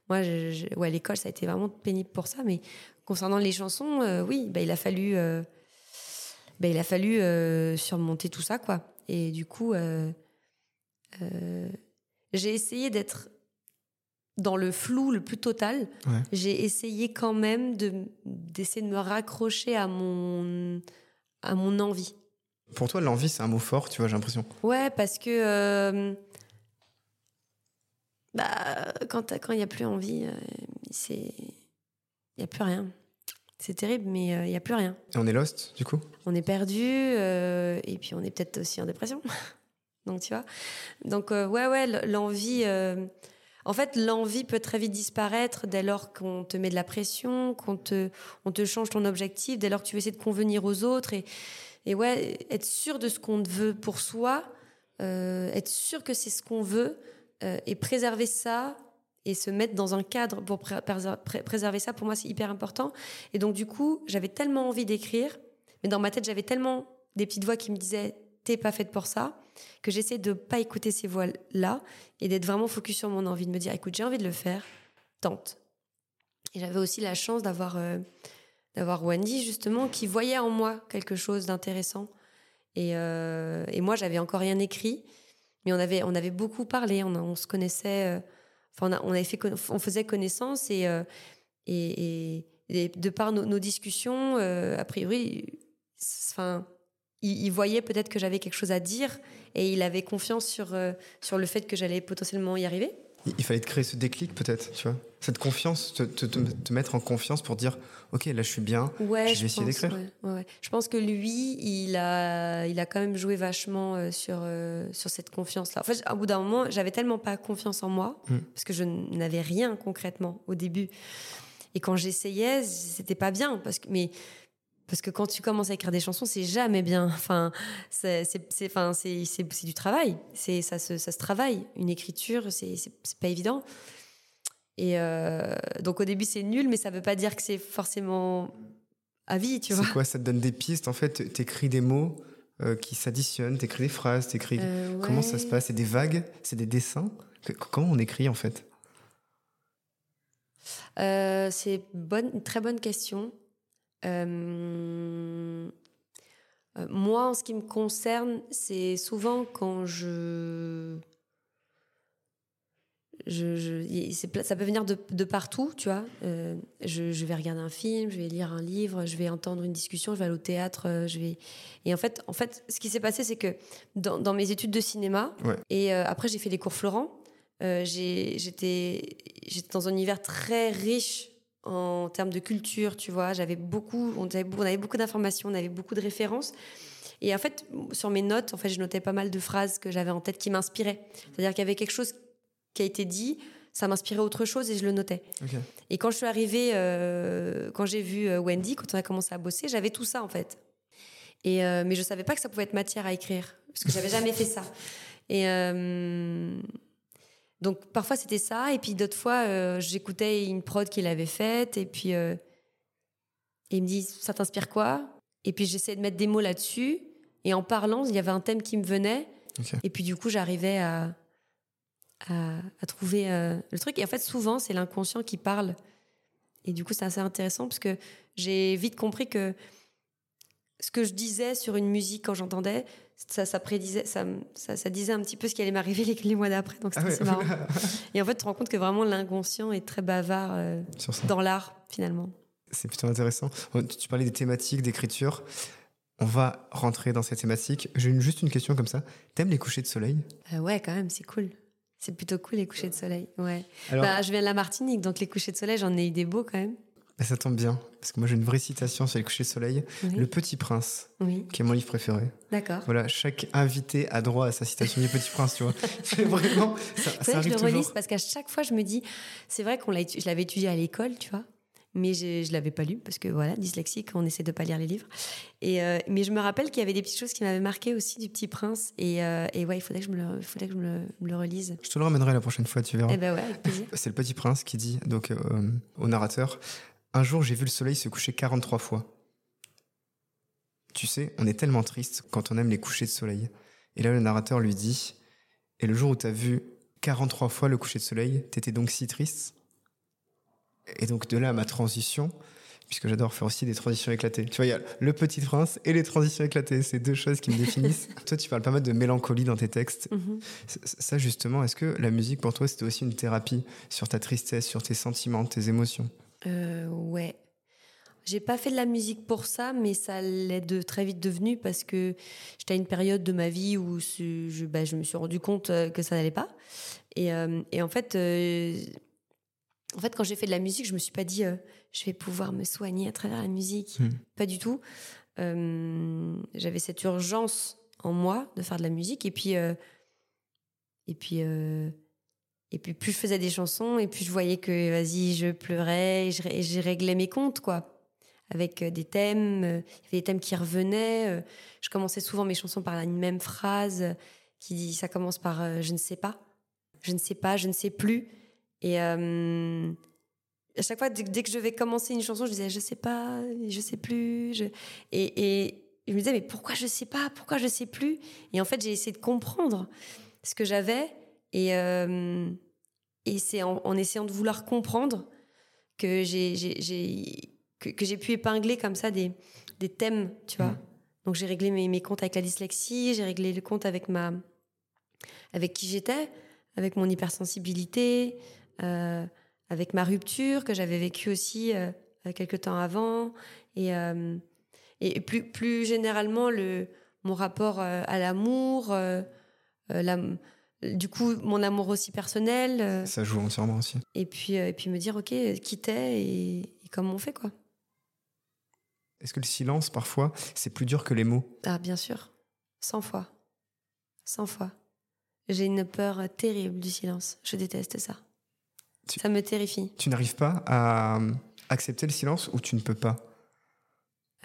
moi je, ouais l'école ça a été vraiment pénible pour ça mais concernant les chansons euh, oui bah, il a fallu euh, bah, il a fallu surmonter tout ça quoi et du coup j'ai essayé d'être dans le flou le plus total, j'ai essayé quand même de d'essayer de me raccrocher à mon à mon envie. Pour toi, l'envie, c'est un mot fort, tu vois, j'ai l'impression. Ouais, parce que euh, bah, quand il n'y a plus envie, euh, c'est il n'y a plus rien. C'est terrible, mais euh, il n'y a plus rien. Et on est lost, du coup? On est perdu, et puis on est peut-être aussi en dépression. Donc, tu vois? Donc, ouais, ouais, l'envie en fait, l'envie peut très vite disparaître dès lors qu'on te met de la pression, qu'on te, on te change ton objectif, dès lors que tu veux essayer de convenir aux autres. Et, et ouais, être sûr de ce qu'on veut pour soi, euh, être sûr que c'est ce qu'on veut euh, et préserver ça et se mettre dans un cadre pour préserver ça, pour moi, c'est hyper important. Et donc, du coup, j'avais tellement envie d'écrire, mais dans ma tête, j'avais tellement des petites voix qui me disaient t'es pas faite pour ça, que j'essaie de pas écouter ces voix-là et d'être vraiment focus sur mon envie, de me dire, écoute, j'ai envie de le faire, tente. Et j'avais aussi la chance d'avoir euh, d'avoir Wendy, justement, qui voyait en moi quelque chose d'intéressant. Et, euh, et, moi, j'avais encore rien écrit, mais on avait, on avait beaucoup parlé, on, se connaissait, euh, on, on, avait fait, on faisait connaissance et, et, et, de par nos, discussions, euh, a priori, enfin, il, il voyait peut-être que j'avais quelque chose à dire et il avait confiance sur, euh, sur le fait que j'allais potentiellement y arriver. Il- fallait te créer ce déclic peut-être, tu vois. Cette confiance, te, te- te- te mettre en confiance pour dire, ok, là je suis bien, Ouais, Je je, vais essayer d'écrire. ouais, ouais, ouais. Je pense que lui, il a, il a quand même joué vachement euh, sur, euh, sur cette confiance-là. En fait, au bout d'un moment, j'avais tellement pas confiance en moi, Mm. parce que je n'avais rien concrètement au début. Et quand j'essayais, c'était pas bien. Parce que, mais, parce que quand tu commences à écrire des chansons, c'est jamais bien. Enfin, c'est enfin, du travail. C'est- Ça se, ça se travaille. Une écriture, c'est pas évident. Et euh, donc au début, c'est nul, mais ça veut pas dire que c'est forcément à vie, tu vois. c'est quoi? Ça te donne des pistes, en fait, t'écris des mots euh, qui s'additionnent, t'écris des phrases, t'écris... Euh, Comment ça se passe? C'est des vagues? C'est des dessins? Que- Comment on écrit en fait? C'est bonne, une très bonne question. Euh, euh, moi, en ce qui me concerne, c'est souvent quand je. je, ça peut venir de, de partout, tu vois. Euh, je, je vais regarder un film, je vais lire un livre, je vais entendre une discussion, je vais aller au théâtre, je vais. Et en fait, en fait, ce qui s'est passé, c'est que dans, dans mes études de cinéma, Ouais. et euh, après j'ai fait les cours Florent, euh, j'étais dans un univers très riche en termes de culture, tu vois. J'avais beaucoup, on avait, on avait beaucoup d'informations, on avait beaucoup de références. Et en fait, sur mes notes, en fait, je notais pas mal de phrases que j'avais en tête qui m'inspiraient. C'est-à-dire qu'il y avait quelque chose qui a été dit, ça m'inspirait autre chose et je le notais. Et quand je suis arrivée, euh, quand j'ai vu euh, Wendy, quand on a commencé à bosser, j'avais tout ça en fait. Et euh, mais je savais pas que ça pouvait être matière à écrire parce que j'avais jamais fait ça. Et euh, donc parfois c'était ça, et puis d'autres fois euh, j'écoutais une prod qu'il avait faite, et puis euh, et il me dit ça t'inspire quoi? Et puis j'essayais de mettre des mots là-dessus, et en parlant il y avait un thème qui me venait, et puis du coup j'arrivais à à, à trouver euh, le truc. Et en fait, souvent, c'est l'inconscient qui parle. Et du coup, c'est assez intéressant parce que j'ai vite compris que que je disais sur une musique quand j'entendais, ça, ça prédisait, ça, ça, ça disait un petit peu ce qui allait m'arriver les, les mois d'après. Donc c'était Ah ouais. marrant. Et en fait, tu te rends compte que vraiment l'inconscient est très bavard euh, dans l'art, finalement. C'est plutôt intéressant. Tu parlais des thématiques, d'écriture. On va rentrer dans ces thématiques. J'ai juste une question comme ça. T'aimes les couchers de soleil? Euh, ouais, quand même, c'est cool. C'est plutôt cool les couchers de soleil. Ouais. Alors, Bah, je viens de la Martinique, donc les couchers de soleil, j'en ai eu des beaux quand même. Ça tombe bien, parce que moi j'ai une vraie citation sur les couchers de soleil. Oui, Le Petit Prince, oui. qui est mon livre préféré. d'accord. Voilà, chaque invité a droit à sa citation du Petit Prince, tu vois. C'est vraiment, ça, ça vrai que je arrive le relise parce qu'à chaque fois, je me dis, c'est vrai qu'on l'a, je l'avais étudié à l'école, tu vois, mais je l'avais pas lu parce que voilà, dyslexique, on essaie de pas lire les livres. Et euh, mais je me rappelle qu'il y avait des petites choses qui m'avaient marqué aussi du Petit Prince. Et, euh, et ouais, il faudrait que je me le, faudrait que je me le, me le relise. Je te le ramènerai la prochaine fois, tu verras. Eh ben ouais. C'est le Petit Prince qui dit donc euh, au narrateur Un jour, j'ai vu le soleil se coucher 43 fois. Tu sais, on est tellement triste quand on aime les couchers de soleil. Et là, le narrateur lui dit Et le jour où t'as vu 43 fois le coucher de soleil, t'étais donc si triste? Et donc, de là à ma transition, puisque j'adore faire aussi des transitions éclatées. Tu vois, il y a le Petit Prince et les transitions éclatées. C'est deux choses qui me définissent. Toi, tu parles pas mal de mélancolie dans tes textes. Mhm. Ça, justement, est-ce que la musique pour toi, c'était aussi une thérapie sur ta tristesse, sur tes sentiments, tes émotions? Euh, ouais. J'ai pas fait de la musique pour ça, mais ça l'est de très vite devenu parce que j'étais à une période de ma vie où je, bah, je me suis rendu compte euh, que ça n'allait pas. Et, euh, et en fait, euh, en fait, quand j'ai fait de la musique, je me suis pas dit euh, je vais pouvoir me soigner à travers la musique. Hmm. Pas du tout. J'avais cette urgence en moi de faire de la musique et puis et puis et puis plus je faisais des chansons et plus je voyais que vas-y je pleurais et je, je réglais mes comptes quoi. Avec euh, des thèmes euh, il y avait des thèmes qui revenaient euh, je commençais souvent mes chansons par une même phrase qui dit ça commence par je ne sais pas. Je ne sais pas je ne sais plus. Et à chaque fois dès, que je vais commencer une chanson je disais je sais pas je sais plus et, et je me disais mais pourquoi je sais pas pourquoi je sais plus? Et en fait j'ai essayé de comprendre ce que j'avais et, et c'est en, en essayant de vouloir comprendre que j'ai, que, que j'ai pu épingler comme ça des, des thèmes, tu vois. Mm. Donc j'ai réglé mes, mes comptes avec la dyslexie, j'ai réglé le compte avec ma, avec qui j'étais, avec mon hypersensibilité, euh, avec ma rupture que j'avais vécue aussi euh, quelques temps avant. Et, euh, et plus, plus généralement, le, mon rapport euh, à l'amour, la- du coup, mon amour aussi personnel. euh, Ça joue entièrement aussi. et, puis, euh, et puis me dire, OK, qui t'es et, et comment on fait, quoi. Est-ce que le silence, parfois, c'est plus dur que les mots? Ah, bien sûr. 100 fois. 100 fois. J'ai une peur terrible du silence. Je déteste ça. Tu- Ça me terrifie. Tu n'arrives pas à euh, accepter le silence ou tu ne peux pas?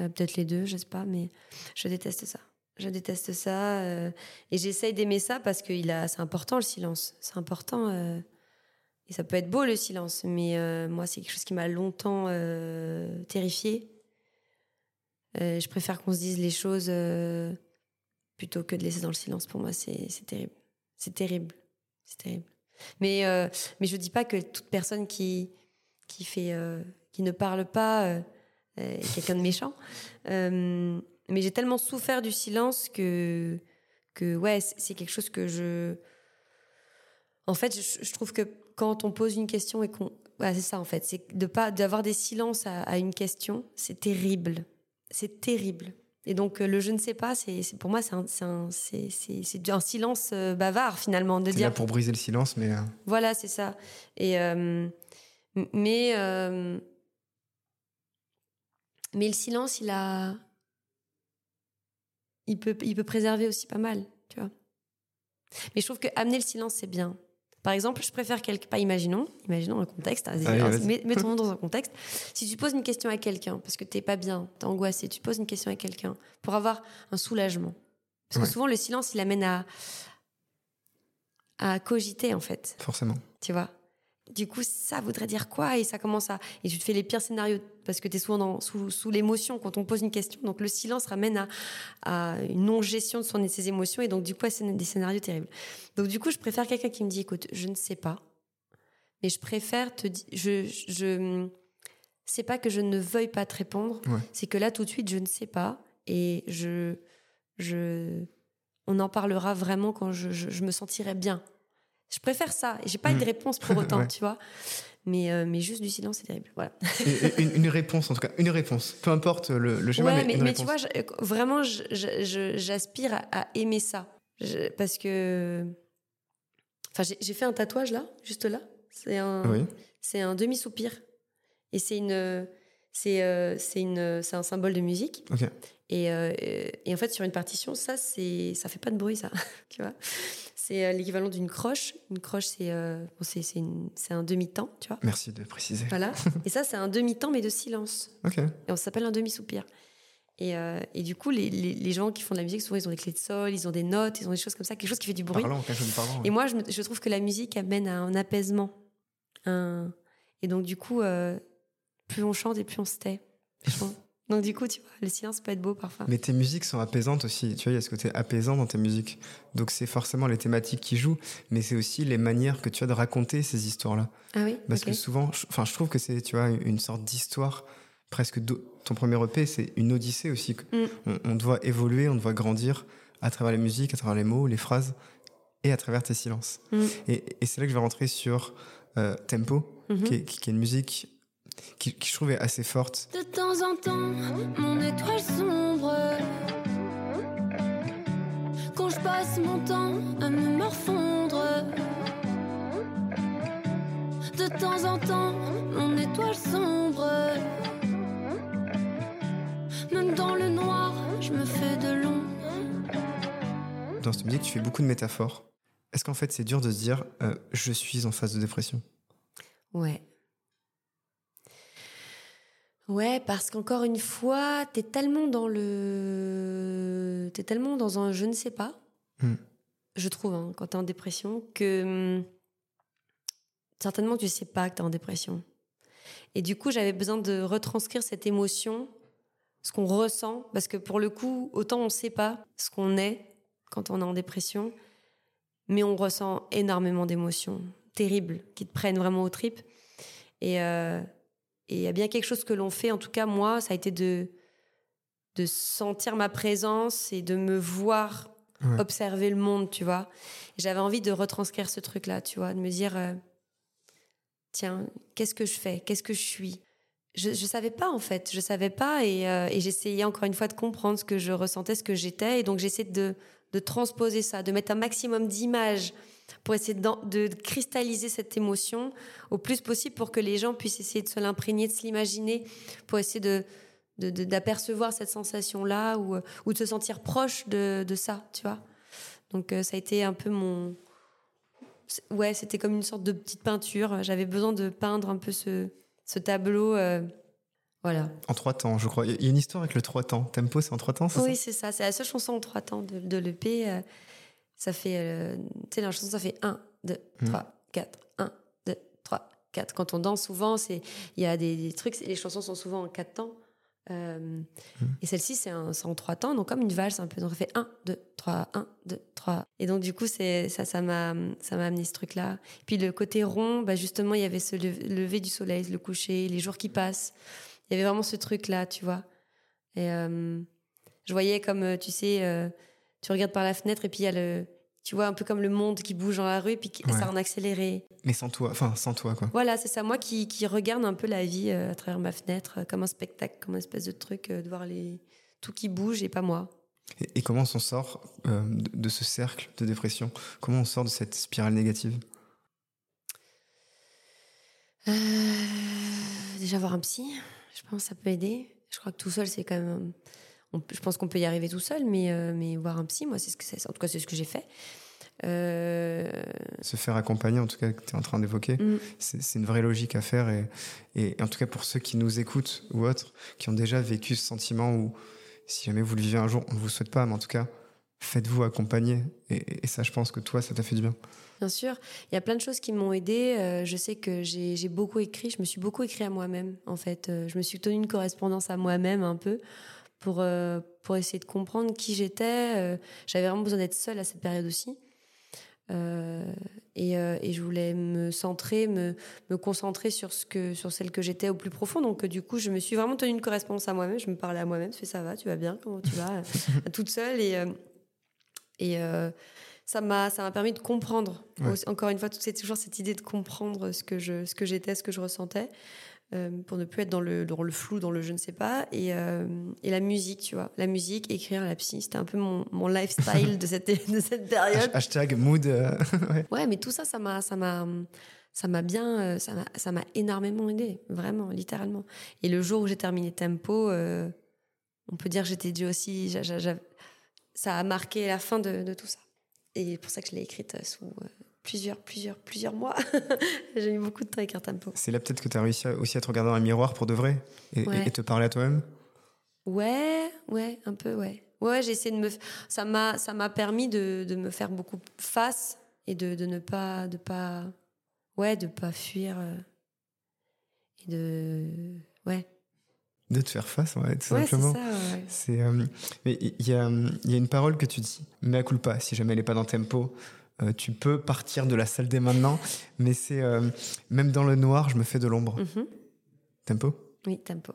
Euh, Peut-être les deux, je sais pas, mais je déteste ça. Je déteste ça. euh, et j'essaye d'aimer ça parce que il c'est important le silence. C'est important. euh, et ça peut être beau le silence, mais euh, moi, c'est quelque chose qui m'a longtemps terrifiée. Je préfère qu'on se dise les choses plutôt que de laisser dans le silence. Pour moi, c'est terrible. C'est terrible. C'est terrible. Mais, mais je dis pas que toute personne qui, qui, fait, qui ne parle pas est quelqu'un de méchant. Mais j'ai tellement souffert du silence que, que ouais, c'est quelque chose que je. En fait, je, je trouve que quand on pose une question et qu'on. Ouais, c'est ça, en fait. C'est de pas d'avoir des silences à, à une question, c'est terrible. C'est terrible. Et donc, euh, le je ne sais pas, c'est pour moi, c'est un, un, un silence euh, bavard, finalement, de dire. là pour briser le silence, mais euh, Voilà, c'est ça. Et euh, mais euh, mais le silence, il a, il peut, il peut préserver aussi pas mal, tu vois. Mais je trouve que amener le silence, c'est bien. Par exemple, je préfère quelque pas imaginons, imaginons un contexte, Allez, vas-y. mets- mettons-nous dans un contexte. Si tu poses une question à quelqu'un parce que t'es pas bien, t'es angoissé, tu poses une question à quelqu'un pour avoir un soulagement. Parce Ouais. que souvent le silence, il amène à à cogiter en fait forcément. tu vois? Du coup, ça voudrait dire quoi Et ça commence à. Et tu te fais les pires scénarios parce que tu es souvent dans- sous, sous l'émotion quand on pose une question. Donc le silence ramène à, à une non-gestion de son, de ses émotions et donc du coup scén- des scénarios terribles. Donc du coup, je préfère quelqu'un qui me dit écoute, je ne sais pas, mais je préfère te dire. Je, je, c'est pas que je ne veuille pas te répondre, Ouais. c'est que là tout de suite, je ne sais pas et je. je on en parlera vraiment quand je, je- je me sentirai bien. Je préfère ça. J'ai pas de Mm. réponse pour autant, Ouais. tu vois. Mais, euh, mais juste du silence, c'est terrible. Voilà. Une, une réponse, en tout cas, une réponse. Peu importe le, le schéma, ouais, mais, mais, une mais tu vois, je- vraiment, j'aspire à, à aimer ça. Je- parce que. Enfin, j'ai fait un tatouage là, juste là. C'est un, Oui. c'est un demi-soupir. Et c'est une. C'est euh, un symbole de musique. Ok. Et, euh, et en fait, sur une partition, ça, c'est, ça fait pas de bruit, ça. tu vois C'est euh, l'équivalent d'une croche. Une croche, c'est, euh, bon, c'est, c'est, une- c'est un demi-temps, tu vois Merci de préciser. Voilà. Et ça, c'est un demi-temps, mais de silence. Ok. Et on s'appelle un demi-soupir. Et, euh, et du coup, les, les, les gens qui font de la musique, souvent, ils ont des clés de sol, ils ont des notes, ils ont des choses comme ça, quelque chose qui fait du bruit. Parlant, quelque chose de parlant. Et moi, je, me- je trouve que la musique amène à un apaisement. Un... Et donc, du coup, plus on chante et plus on se tait. franchement. Donc, du coup, tu vois, le silence peut être beau parfois. Mais tes musiques sont apaisantes aussi. Tu vois, il y a ce côté apaisant dans tes musiques. Donc c'est forcément les thématiques qui jouent, mais c'est aussi les manières que tu as de raconter ces histoires-là. Ah oui Parce que souvent, je- enfin, je trouve que c'est, tu vois, une sorte d'histoire presque. Ton premier EP, c'est une odyssée aussi. Mm. On, on doit évoluer, on doit grandir à travers les musiques, à travers les mots, les phrases et à travers tes silences. Mm. Et, et c'est là que je vais rentrer sur euh, Tempo, Mhm. qui, est, qui- qui est une musique qui, qui je trouve est assez forte. De temps en temps, mon étoile sombre. Quand je passe mon temps à me morfondre. De temps en temps, mon étoile sombre. Même dans le noir, je me fais de l'ombre. Dans cette musique, tu fais beaucoup de métaphores. Est-ce qu'en fait, c'est dur de se dire euh, je suis en phase de dépression? Ouais. Ouais, parce qu'encore une fois, t'es tellement dans le. T'es tellement dans un je ne sais pas, Hmm. je trouve, hein, quand t'es en dépression, que. hum, Certainement, tu sais pas que t'es en dépression. Et du coup, j'avais besoin de retranscrire cette émotion, ce qu'on ressent, parce que pour le coup, autant on sait pas ce qu'on est quand on est en dépression, mais on ressent énormément d'émotions terribles qui te prennent vraiment aux tripes. Et euh, et il y a bien quelque chose que l'on fait, en tout cas moi, ça a été de, de sentir ma présence et de me voir Ouais. observer le monde, tu vois. J'avais envie de retranscrire ce truc-là, tu vois, de me dire, euh, tiens, qu'est-ce que je fais? Qu'est-ce que je suis? Je, je savais pas en fait, je savais pas et, euh, et j'essayais encore une fois de comprendre ce que je ressentais, ce que j'étais. Et donc j'essayais de, de transposer ça, de mettre un maximum d'images pour essayer de, de, cristalliser cette émotion au plus possible pour que les gens puissent essayer de se l'imprégner, de se l'imaginer, pour essayer de d'apercevoir cette sensation-là ou, ou de se sentir proche de, de ça, tu vois. Donc euh, ça a été un peu mon... Ouais, c'était comme une sorte de petite peinture. J'avais besoin de peindre un peu ce, ce tableau. Euh, voilà. En trois temps, je crois. Il y a une histoire avec le trois temps. Tempo, c'est en trois temps, c'est Oui, c'est ça. C'est la seule chanson en trois temps de, de l'EP. Euh, ça fait... tu sais, la chanson, ça fait 1, 2, 3, 4, 1, 2, 3, 4. Quand on danse, souvent, il y a des, des trucs... Les chansons sont souvent en quatre temps. Euh, mmh. Et celle-ci, c'est en trois temps, donc comme une valse un peu. Donc on fait 1, 2, 3, 1, 2, 3. Et donc du coup, c'est ça ça m'a ça m'a amené ce truc-là. Puis le côté rond, bah justement, il y avait ce lever du soleil, le coucher, les jours qui passent. Il y avait vraiment ce truc-là, tu vois. Et euh, je voyais comme, euh, tu sais, tu regardes par la fenêtre et puis il y a le tu vois, un peu comme le monde qui bouge dans la rue, puis ça en accéléré. Mais sans toi, enfin sans toi, quoi. Voilà, c'est ça. Moi qui, qui, regarde un peu la vie euh, à travers ma fenêtre, euh, comme un spectacle, comme une espèce de truc, euh, de voir les... tout qui bouge et pas moi. Et, comment on s'en sort de, ce cercle de dépression? Comment on sort de cette spirale négative? Déjà voir un psy, je pense que ça peut aider. Je crois que tout seul, c'est quand même je pense qu'on peut y arriver tout seul, mais, euh, mais voir un psy, moi, c'est ce que c'est. En tout cas, c'est ce que j'ai fait. Euh, Se faire accompagner, en tout cas, que tu es en train d'évoquer, mm. c'est une vraie logique à faire. Et, et, en tout cas, pour ceux qui nous écoutent ou autres, qui ont déjà vécu ce sentiment, ou si jamais vous le vivez un jour, on ne vous souhaite pas, mais en tout cas, faites-vous accompagner. Et, ça, je pense que toi, ça t'a fait du bien. Bien sûr, il y a plein de choses qui m'ont aidé. Euh, je sais que j'ai beaucoup écrit, je me suis beaucoup écrit à moi-même, en fait. je me suis tenu une correspondance à moi-même un peu pour, euh, pour essayer de comprendre qui j'étais. Euh, j'avais vraiment besoin d'être seule à cette période aussi. Euh, et, et, je voulais me centrer, me, me, concentrer sur, ce que, sur celle que j'étais au plus profond. Donc, du coup, je me suis vraiment tenu une correspondance à moi-même. Je me parlais à moi-même. Je fais ça va, tu vas bien, comment tu vas? Toute seule. Et, et ça m'a ça m'a permis de comprendre. Encore une fois, c'est toujours cette idée de comprendre ce que je ce que j'étais, ce que je ressentais. Euh, pour ne plus être dans le, dans le flou, dans le je ne sais pas. Et, euh, et la musique, tu vois. La musique, écrire, la psy, c'était un peu mon, mon lifestyle de cette, de cette période. Hashtag mood. Euh, ouais. ouais. mais tout ça, ça m'a, ça m'a, ça m'a bien, ça m'a, ça m'a énormément aidé, vraiment, littéralement. Et le jour où j'ai terminé Tempo, on peut dire que j'étais dû aussi, ça a marqué la fin de, de tout ça. Et pour ça que je l'ai écrite sous plusieurs, plusieurs, plusieurs mois. J'ai eu beaucoup de temps avec un tempo. C'est là peut-être que tu as réussi aussi à te regarder dans un miroir pour de vrai et, te parler à toi-même? Ouais, ouais, un peu, ouais. Ouais, j'ai essayé de me. Ça m'a, ça m'a permis de, de, me faire beaucoup face et de, de, ne pas, de pas, ouais, de pas fuir euh, et de, ouais. De te faire face, ouais, tout simplement. C'est ça, ouais. Euh, mais il y a, y a une parole que tu dis, mais à culpa, si jamais elle n'est pas dans tempo. Euh, tu peux partir de la salle dès maintenant, mais c'est euh, même dans le noir, je me fais de l'ombre. Mhm. Tempo Oui, tempo.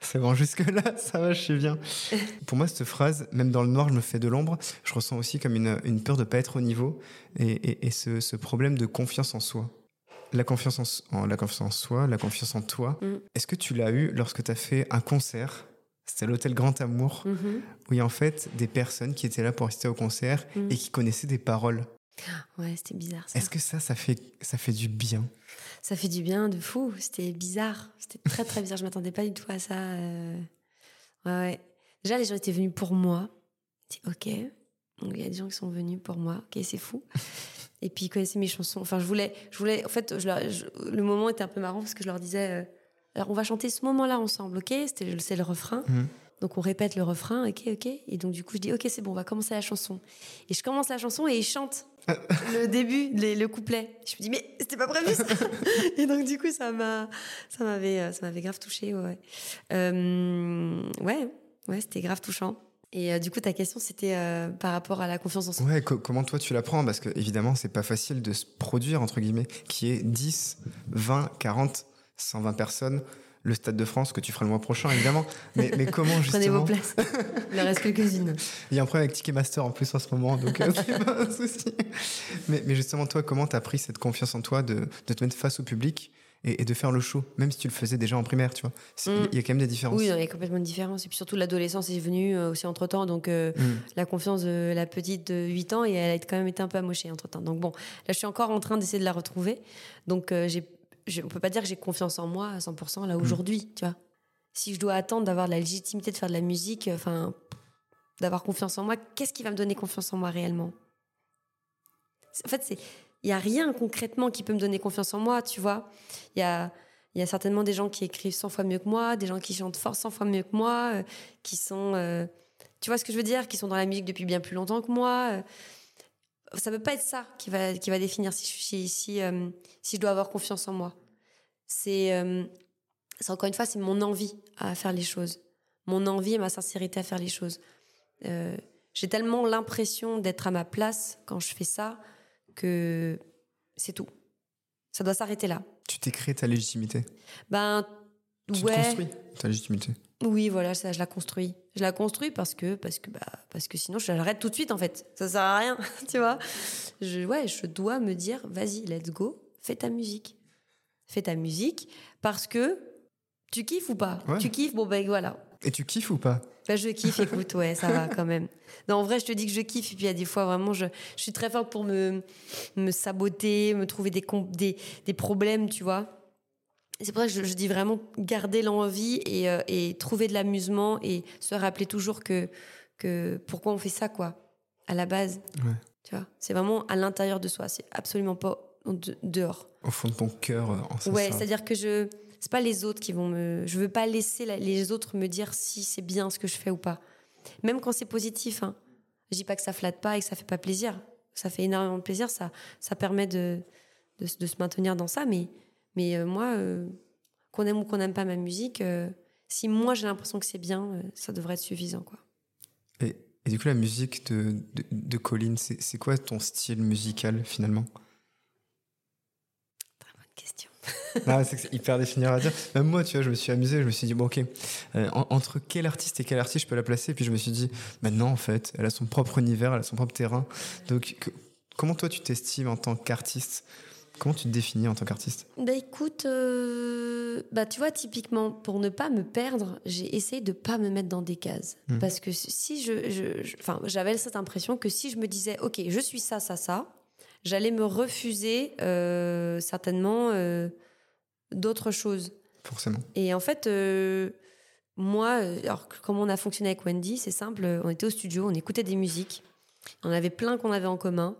C'est bon, jusque-là, ça va, je suis bien. Pour moi, cette phrase, même dans le noir, je me fais de l'ombre, je ressens aussi comme une, une peur de ne pas être au niveau et, et, ce, ce, problème de confiance en soi. La confiance en, la confiance en soi, la confiance en toi. Mm. Est-ce que tu l'as eu lorsque tu as fait un concert? C'était l'hôtel Grand Amour, mhm. où il y a en fait des personnes qui étaient là pour assister au concert mm. et qui connaissaient des paroles. Ouais, c'était bizarre. Est-ce que ça, ça fait, ça fait du bien? Ça fait du bien de fou. C'était bizarre. C'était très, très bizarre. Je m'attendais pas du tout à ça. Euh. Ouais, ouais. Déjà, les gens étaient venus pour moi. Ok. il y a des gens qui sont venus pour moi. Ok, c'est fou. Et puis, ils connaissaient mes chansons. Enfin, je voulais. Je voulais en fait, le moment était un peu marrant parce que je leur disais euh, alors, on va chanter ce moment-là ensemble, ok? C'était c'est le refrain. Mmh. Donc on répète le refrain, ok, ok. Et donc du coup je dis, ok, c'est bon, on va commencer la chanson. Et je commence la chanson et ils chantent le début, le couplet. Je me dis, mais c'était pas prévu ça Et donc du coup ça m'a, ça m'avait, ça m'avait grave touché, ouais. Euh, ouais, ouais, c'était grave touchant. Et euh, du coup, ta question, c'était euh, par rapport à la confiance en soi. Ouais, comment toi tu la prends? Parce que évidemment, c'est pas facile de se produire, entre guillemets, qui est 10, 20, 40, 120 personnes le Stade de France que tu feras le mois prochain, évidemment. mais, mais comment justement Prenez vos places. Il en reste quelques-unes. Il y a un problème avec Ticketmaster en plus en ce moment, donc euh, c'est pas un souci. Mais, mais justement, toi, comment t'as pris cette confiance en toi de, de te mettre face au public et, et de faire le show, même si tu le faisais déjà en primaire, tu vois? Mm. Il y a quand même des différences. Oui, il y a complètement de différence. Et puis surtout, l'adolescence est venue euh, aussi entre temps. Donc, euh, Mm. la confiance de la petite de 8 ans, et elle a quand même été un peu amochée entre temps. Donc, bon, là, je suis encore en train d'essayer de la retrouver. Donc, euh, j'ai, je, on peut pas dire que j'ai confiance en moi à 100% là aujourd'hui, tu vois. Si je dois attendre d'avoir la légitimité de faire de la musique, euh, enfin, d'avoir confiance en moi, qu'est-ce qui va me donner confiance en moi réellement? En fait, c'est. Il y a rien concrètement qui peut me donner confiance en moi, tu vois. Il y a, il y a certainement des gens qui écrivent 100 fois mieux que moi, des gens qui chantent fort 100 fois mieux que moi, euh, qui sont. euh, tu vois ce que je veux dire? Qui sont dans la musique depuis bien plus longtemps que moi. euh. Ça peut pas être ça qui va, qui va définir si, je- si, si, euh, si je dois avoir confiance en moi. C'est. euh, c'est encore une fois, c'est mon envie à faire les choses. Mon envie et ma sincérité à faire les choses. Euh, J'ai tellement l'impression d'être à ma place quand je fais ça que c'est tout. Ça doit s'arrêter là. Tu t'es créé ta légitimité. Ben, Tu te ouais. construis ta légitimité. Oui, voilà, ça, je la construis. Je la construis parce que, parce que, bah, parce que sinon, je l'arrête tout de suite, en fait. Ça sert à rien, tu vois. Je, ouais, je dois me dire, vas-y, let's go, fais ta musique. Fais ta musique parce que tu kiffes ou pas? Ouais. Tu kiffes, bon, ben voilà. Et tu kiffes ou pas? Bah, je kiffe, écoute, ouais, ça va quand même. Non, en vrai, je te dis que je kiffe. Et puis, il y a des fois, vraiment, je, je suis très forte pour me, me saboter, me trouver des, des, des problèmes, tu vois. C'est pour ça que je, je dis vraiment garder l'envie et, euh, et trouver de l'amusement et se rappeler toujours que, que pourquoi on fait ça, quoi, à la base. Ouais. Tu vois, c'est vraiment à l'intérieur de soi. C'est absolument pas de- dehors. Au fond de ton cœur, euh, en ce Ouais, c'est-à-dire que je c'est pas les autres qui vont me je veux pas laisser la- les autres me dire si c'est bien ce que je fais ou pas. Même quand c'est positif hein. Je dis pas que ça flatte pas et que ça fait pas plaisir. Ça fait énormément de plaisir, ça ça permet de de, de se maintenir dans ça mais mais euh, moi euh, qu'on aime ou qu'on n'aime pas ma musique euh, si moi j'ai l'impression que c'est bien, ça devrait être suffisant quoi. Et, et du coup, la musique de, de, de Colline, c'est c'est quoi ton style musical finalement? Très bonne question. Ah, c'est hyper définir à dire. Même moi, tu vois, je me suis amusé, je me suis dit, bon, ok, euh, en- entre quel artiste et quel artiste je peux la placer? Puis je me suis dit, maintenant, en fait, elle a son propre univers, elle a son propre terrain. Donc, que- comment toi, tu t'estimes en tant qu'artiste? Comment tu te définis en tant qu'artiste? Bah écoute, euh, bah tu vois, typiquement, pour ne pas me perdre, j'ai essayé de pas me mettre dans des cases. Mhm. Parce que si je. Enfin, j'avais cette impression que si je me disais, OK, je suis ça, ça, ça, j'allais me refuser euh, certainement euh, d'autres choses. Forcément. Et en fait, moi, alors comment on a fonctionné avec Wendy, c'est simple. On était au studio, on écoutait des musiques. On avait plein qu'on avait en commun.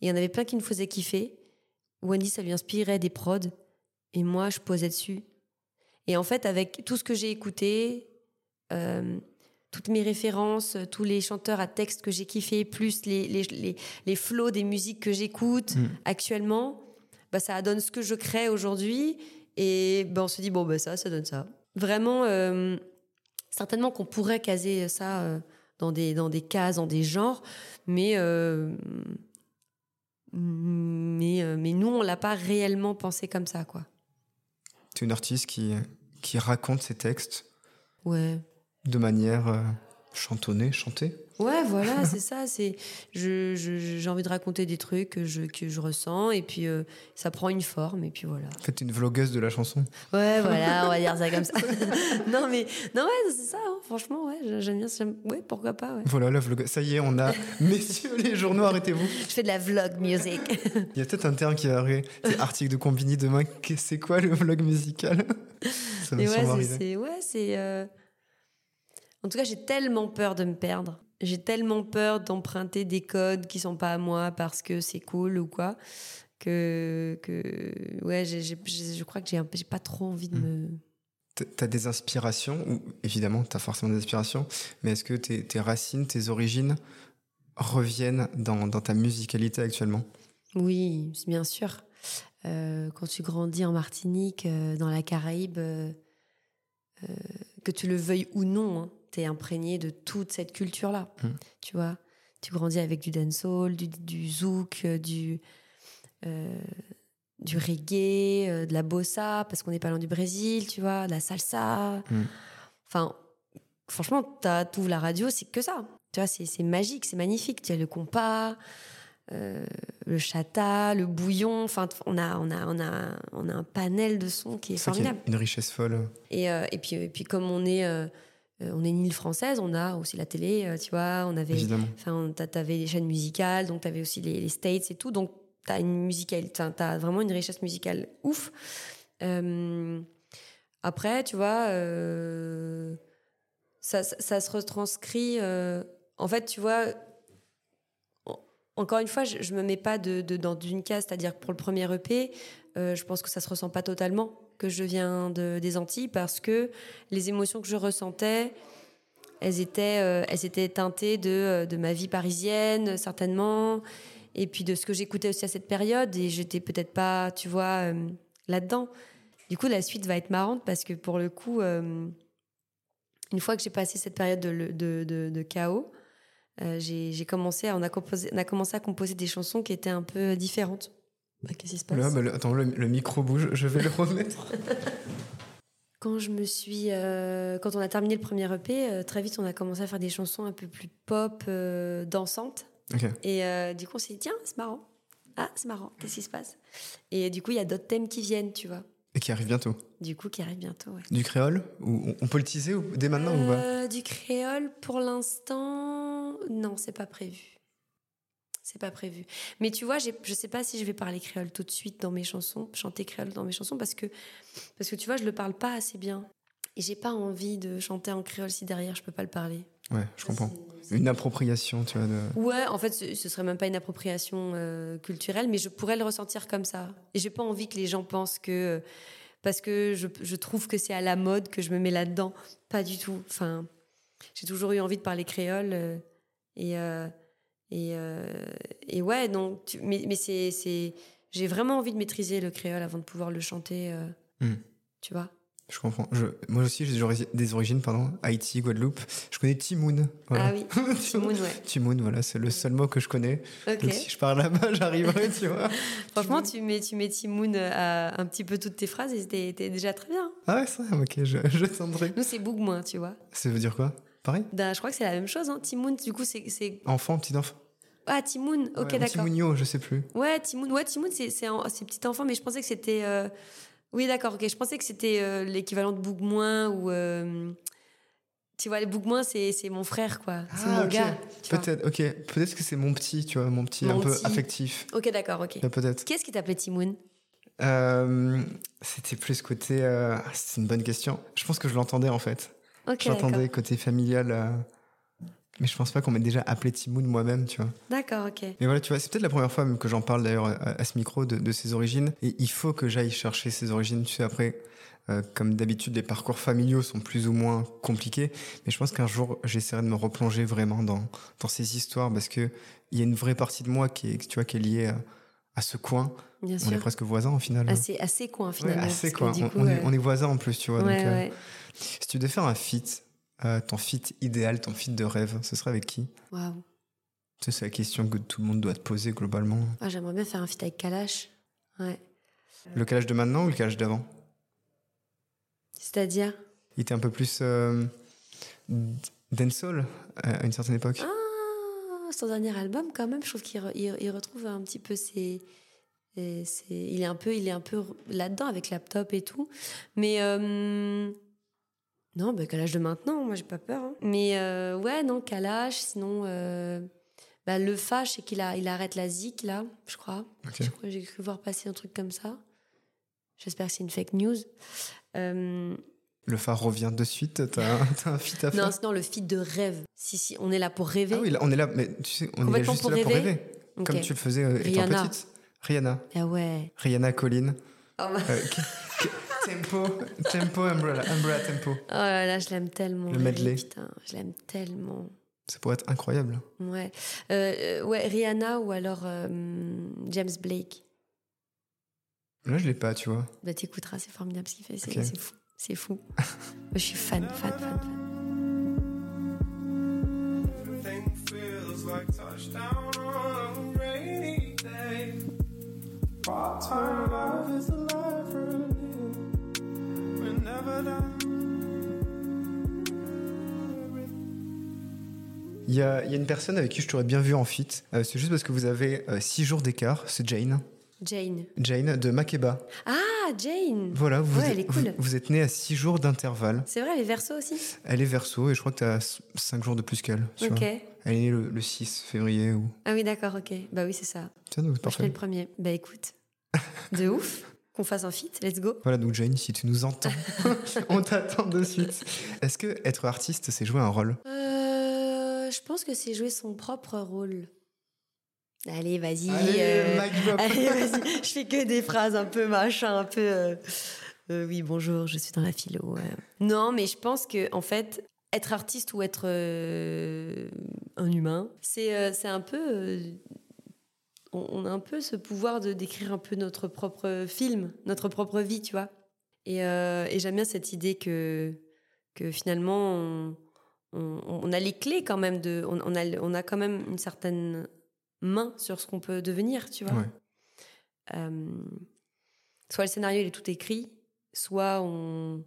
Et il y en avait plein qui nous faisaient kiffer. Wendy, ça lui inspirait des prods. Et moi, je posais dessus. Et en fait, avec tout ce que j'ai écouté, euh, toutes mes références, tous les chanteurs à texte que j'ai kiffé, plus les, les, les, les flows des musiques que j'écoute Mm. actuellement, bah, ça donne ce que je crée aujourd'hui. Et ben, on se dit, bon, bah, ça, ça donne ça. Vraiment, euh, certainement qu'on pourrait caser ça euh, dans, des, dans des cases, dans des genres, mais, mais, euh, mais nous, on l'a pas réellement pensé comme ça, quoi. Tu es une artiste qui, qui raconte ses textes Ouais. de manière chantonnée, chantée. Ouais, voilà, c'est ça. C'est je, je- j'ai envie de raconter des trucs que je, que je ressens et puis euh, ça prend une forme et puis voilà. En fait, une vlogueuse de la chanson. Ouais, voilà, on va dire ça comme ça. non mais non ouais, c'est ça. hein, franchement, ouais, j'aime bien. Ouais, pourquoi pas. Ouais. Voilà, la vlogueuse. Ça y est, on a. Messieurs les journaux, arrêtez-vous. Je fais de la vlog music. Il y a peut-être un terme qui va arriver. C'est article de Combini demain. C'est quoi le vlog musical? Ça sûrement ouais, c'est ouais, c'est. euh, En tout cas, j'ai tellement peur de me perdre. J'ai tellement peur d'emprunter des codes qui sont pas à moi parce que c'est cool ou quoi que que ouais, je crois que j'ai pas trop envie de Mm. me. T'as des inspirations, ou évidemment, t'as forcément des inspirations, mais est-ce que tes, tes racines, tes origines reviennent dans, dans ta musicalité actuellement? Oui, bien sûr. Euh, quand tu grandis en Martinique, euh, dans la Caraïbe, euh, que tu le veuilles ou non, tu es imprégné de toute cette culture-là. Mm. Tu vois, tu grandis avec du dancehall, du, du zouk, euh, du, euh, du reggae, euh, de la bossa, parce qu'on n'est pas loin du Brésil, tu vois, de la salsa. Mm. Enfin, franchement, tu la radio, c'est que ça. Tu vois, c'est magique, c'est magnifique. Tu as le compas, euh, le chata, le bouillon. Enfin, on a, on, a, on, a, on a un panel de sons qui est y a formidable. une richesse folle. Et, euh, et, puis, et puis, comme on est, euh, on est une île française, on a aussi la télé, euh, tu vois. On avait. Enfin, t'a- t'avais les chaînes musicales, donc t'avais aussi les, les States et tout. Donc, t'as une t'as vraiment une richesse musicale ouf. Euh, après, tu vois, euh, ça, ça, ça se retranscrit. euh, en fait, tu vois, en- encore une fois, je, je me mets pas de, de- dans une case, c'est-à-dire pour le premier EP, euh, je pense que ça se ressent pas totalement que je viens de, des Antilles parce que les émotions que je ressentais, elles étaient, euh, elles étaient teintées de, euh, de ma vie parisienne, certainement, et puis de ce que j'écoutais aussi à cette période, et j'étais peut-être pas, tu vois, euh, là-dedans. Du coup, la suite va être marrante parce que pour le coup, une fois que j'ai passé cette période de, de, chaos, j'ai commencé, à, on a commencé à composer des chansons qui étaient un peu différentes. Bah, Qu'est-ce qui se passe Là, bah, le- attends, le, le micro bouge, je vais le remettre. Quand je me suis, euh, quand on a terminé le premier EP, euh, très vite on a commencé à faire des chansons un peu plus pop, euh, dansantes. Et euh, du coup on s'est dit tiens c'est marrant, ah c'est marrant, qu'est-ce qui se passe? Et du coup il y a d'autres thèmes qui viennent, tu vois. Et qui arrive bientôt. Du coup qui arrivent bientôt. Ouais. Du créole ou on- peut le teaser ou- dès maintenant ou pas? Du créole pour l'instant, non c'est pas prévu. C'est pas prévu. Mais tu vois, je sais pas si je vais parler créole tout de suite dans mes chansons, chanter créole dans mes chansons, parce que, parce que tu vois, je le parle pas assez bien. Et j'ai pas envie de chanter en créole si derrière je peux pas le parler. Ouais, je comprends. Une appropriation, tu vois. De... Ouais, en fait, ce, ce serait même pas une appropriation euh, culturelle, mais je pourrais le ressentir comme ça. Et j'ai pas envie que les gens pensent que. euh, parce que je, je trouve que c'est à la mode que je me mets là-dedans. Pas du tout. Enfin, j'ai toujours eu envie de parler créole. euh, et, euh, et, euh, et ouais, donc. tu- mais mais c'est. c'est- J'ai vraiment envie de maîtriser le créole avant de pouvoir le chanter. euh, Hmm. Tu vois Je comprends. Je- moi aussi, j'ai des ori- des origines, pardon. Haïti, Guadeloupe. Je connais Timoun. Voilà. Ah oui, Timoun, ouais. Timoun, voilà, c'est le seul mot que je connais. Donc si je pars là-bas, j'arriverai, tu vois. Franchement, tu mets, tu mets Timoun à un petit peu toutes tes phrases et c'était déjà très bien. Ah ouais, ça, ok, je, je. Nous, c'est Bougmoin, tu vois. Ça veut dire quoi? Pareil Ben, je crois que c'est la même chose. Hein. Timoun, du coup, c'est. c'est- Enfant, petit enfant Ah, Timoun, ok, Ouais, d'accord. Timounio, je sais plus. Ouais, Timoun, ouais, Timoun c'est, c'est, un- c'est petit enfant, mais je pensais que c'était. euh, Oui, d'accord, ok. Je pensais que c'était euh, l'équivalent de Bougmoin ou. euh, Tu vois, les Bougmoin, c'est, mon frère, quoi. C'est Ah, mon ok. gars. Peut-être, ok. Peut-être que c'est mon petit, tu vois, mon petit Mon un peu affectif. Ok, d'accord, ok. Peut-être. Qu'est-ce qui t'appelait Timoun? C'était plus côté. ah, C'est une bonne question. Je pense que je l'entendais en fait. Ok, je d'accord. l'entendais côté familial. euh, Mais je pense pas qu'on m'ait déjà appelé Timoun moi-même, tu vois. D'accord, ok. Mais voilà, tu vois, c'est peut-être la première fois même que j'en parle d'ailleurs à, à ce micro de, de ses origines. Et il faut que j'aille chercher ses origines. Tu sais, après, euh, comme d'habitude, les parcours familiaux sont plus ou moins compliqués. Mais je pense qu'un jour, j'essaierai de me replonger vraiment dans, dans ces histoires parce que il y a une vraie partie de moi qui est, tu vois, qui est liée à, à ce coin. Bien On est presque voisins au final. Assez, assez coin, Ouais, finalement. assez que quoi. du On, coup, on est, euh, on est voisins en plus, tu vois. ouais, donc, euh, ouais. si tu devais faire un feat, euh, ton feat idéal, ton feat de rêve, ce serait avec qui? Waouh. C'est la question que tout le monde doit te poser globalement. Ah, j'aimerais bien faire un feat avec Kalash. Ouais. Le calage de maintenant ou le calage d'avant? C'est-à-dire? Il était un peu plus euh, dancehall à une certaine époque. Ah, son dernier album, quand même, je trouve qu'il re- il- il retrouve un petit peu ses. et ses- il est un peu, il est un peu là-dedans avec laptop et tout. Mais euh, non, bah, Kalash de maintenant, moi j'ai pas peur. hein. Mais euh, ouais, non, Kalash. Sinon, euh, bah, le Fa, je sais qu'il a, il arrête la zik là, je crois. Je crois J'ai cru voir passer un truc comme ça. J'espère que c'est une fake news. Euh, Le phare revient de suite. T'as t'as un feat à faire? Non, sinon le feat de rêve. Si, si, on est là pour rêver. Ah oui, on est là, mais tu sais, on est là juste pour là pour rêver. rêver. Ok. Comme tu le faisais euh, étant Rihanna. petite. Rihanna. Ah ouais. Rihanna Colline. Oh, bah- Euh, tempo, tempo, umbrella, umbrella tempo. Oh là là, je l'aime tellement. Le medley. Putain, je l'aime tellement. Ça pourrait être incroyable. Ouais. Euh, ouais, Rihanna ou alors euh, James Blake. Là, je l'ai pas, tu vois. Bah, t'écouteras, c'est formidable ce qu'il fait. C'est fou. C'est fou. Moi, je suis fan, fan, fan, fan. Il y, a, une personne avec qui je t'aurais bien vu en fit. Euh, c'est juste parce que vous avez 6 jours d'écart. C'est Jane. Jane. Jane de Makeba. Ah, Jane Voilà, vous, Ouais, êtes, elle est cool. vous, vous êtes née à 6 jours d'intervalle. C'est vrai, elle est verso aussi Elle est verso et je crois que tu as 5 jours de plus qu'elle. Ok. vois. Elle est née le, le 6 février. Ou... Ah oui, d'accord, ok. Bah oui, c'est ça. Tiens, donc, Moi, je parfait. fais le premier. Bah écoute, de ouf. Qu'on fasse un feat, let's go. Voilà, donc Jane, si tu nous entends, on t'attend de suite. Est-ce que être artiste, c'est jouer un rôle? Euh, je pense que c'est jouer son propre rôle. Allez, vas-y. Allez, euh. Allez, vas-y. Je fais que des phrases un peu machin, un peu. euh, euh, oui, bonjour, je suis dans la philo. Non, mais je pense que en fait, être artiste ou être euh, un humain, c'est euh, c'est un peu. euh, on, on a un peu ce pouvoir de d'écrire un peu notre propre film, notre propre vie, tu vois. Et, euh, et j'aime bien cette idée que que finalement on, on- on a les clés quand même de, on, on a on a quand même une certaine main sur ce qu'on peut devenir, tu vois. Ouais. Euh, soit le scénario il est tout écrit, soit on,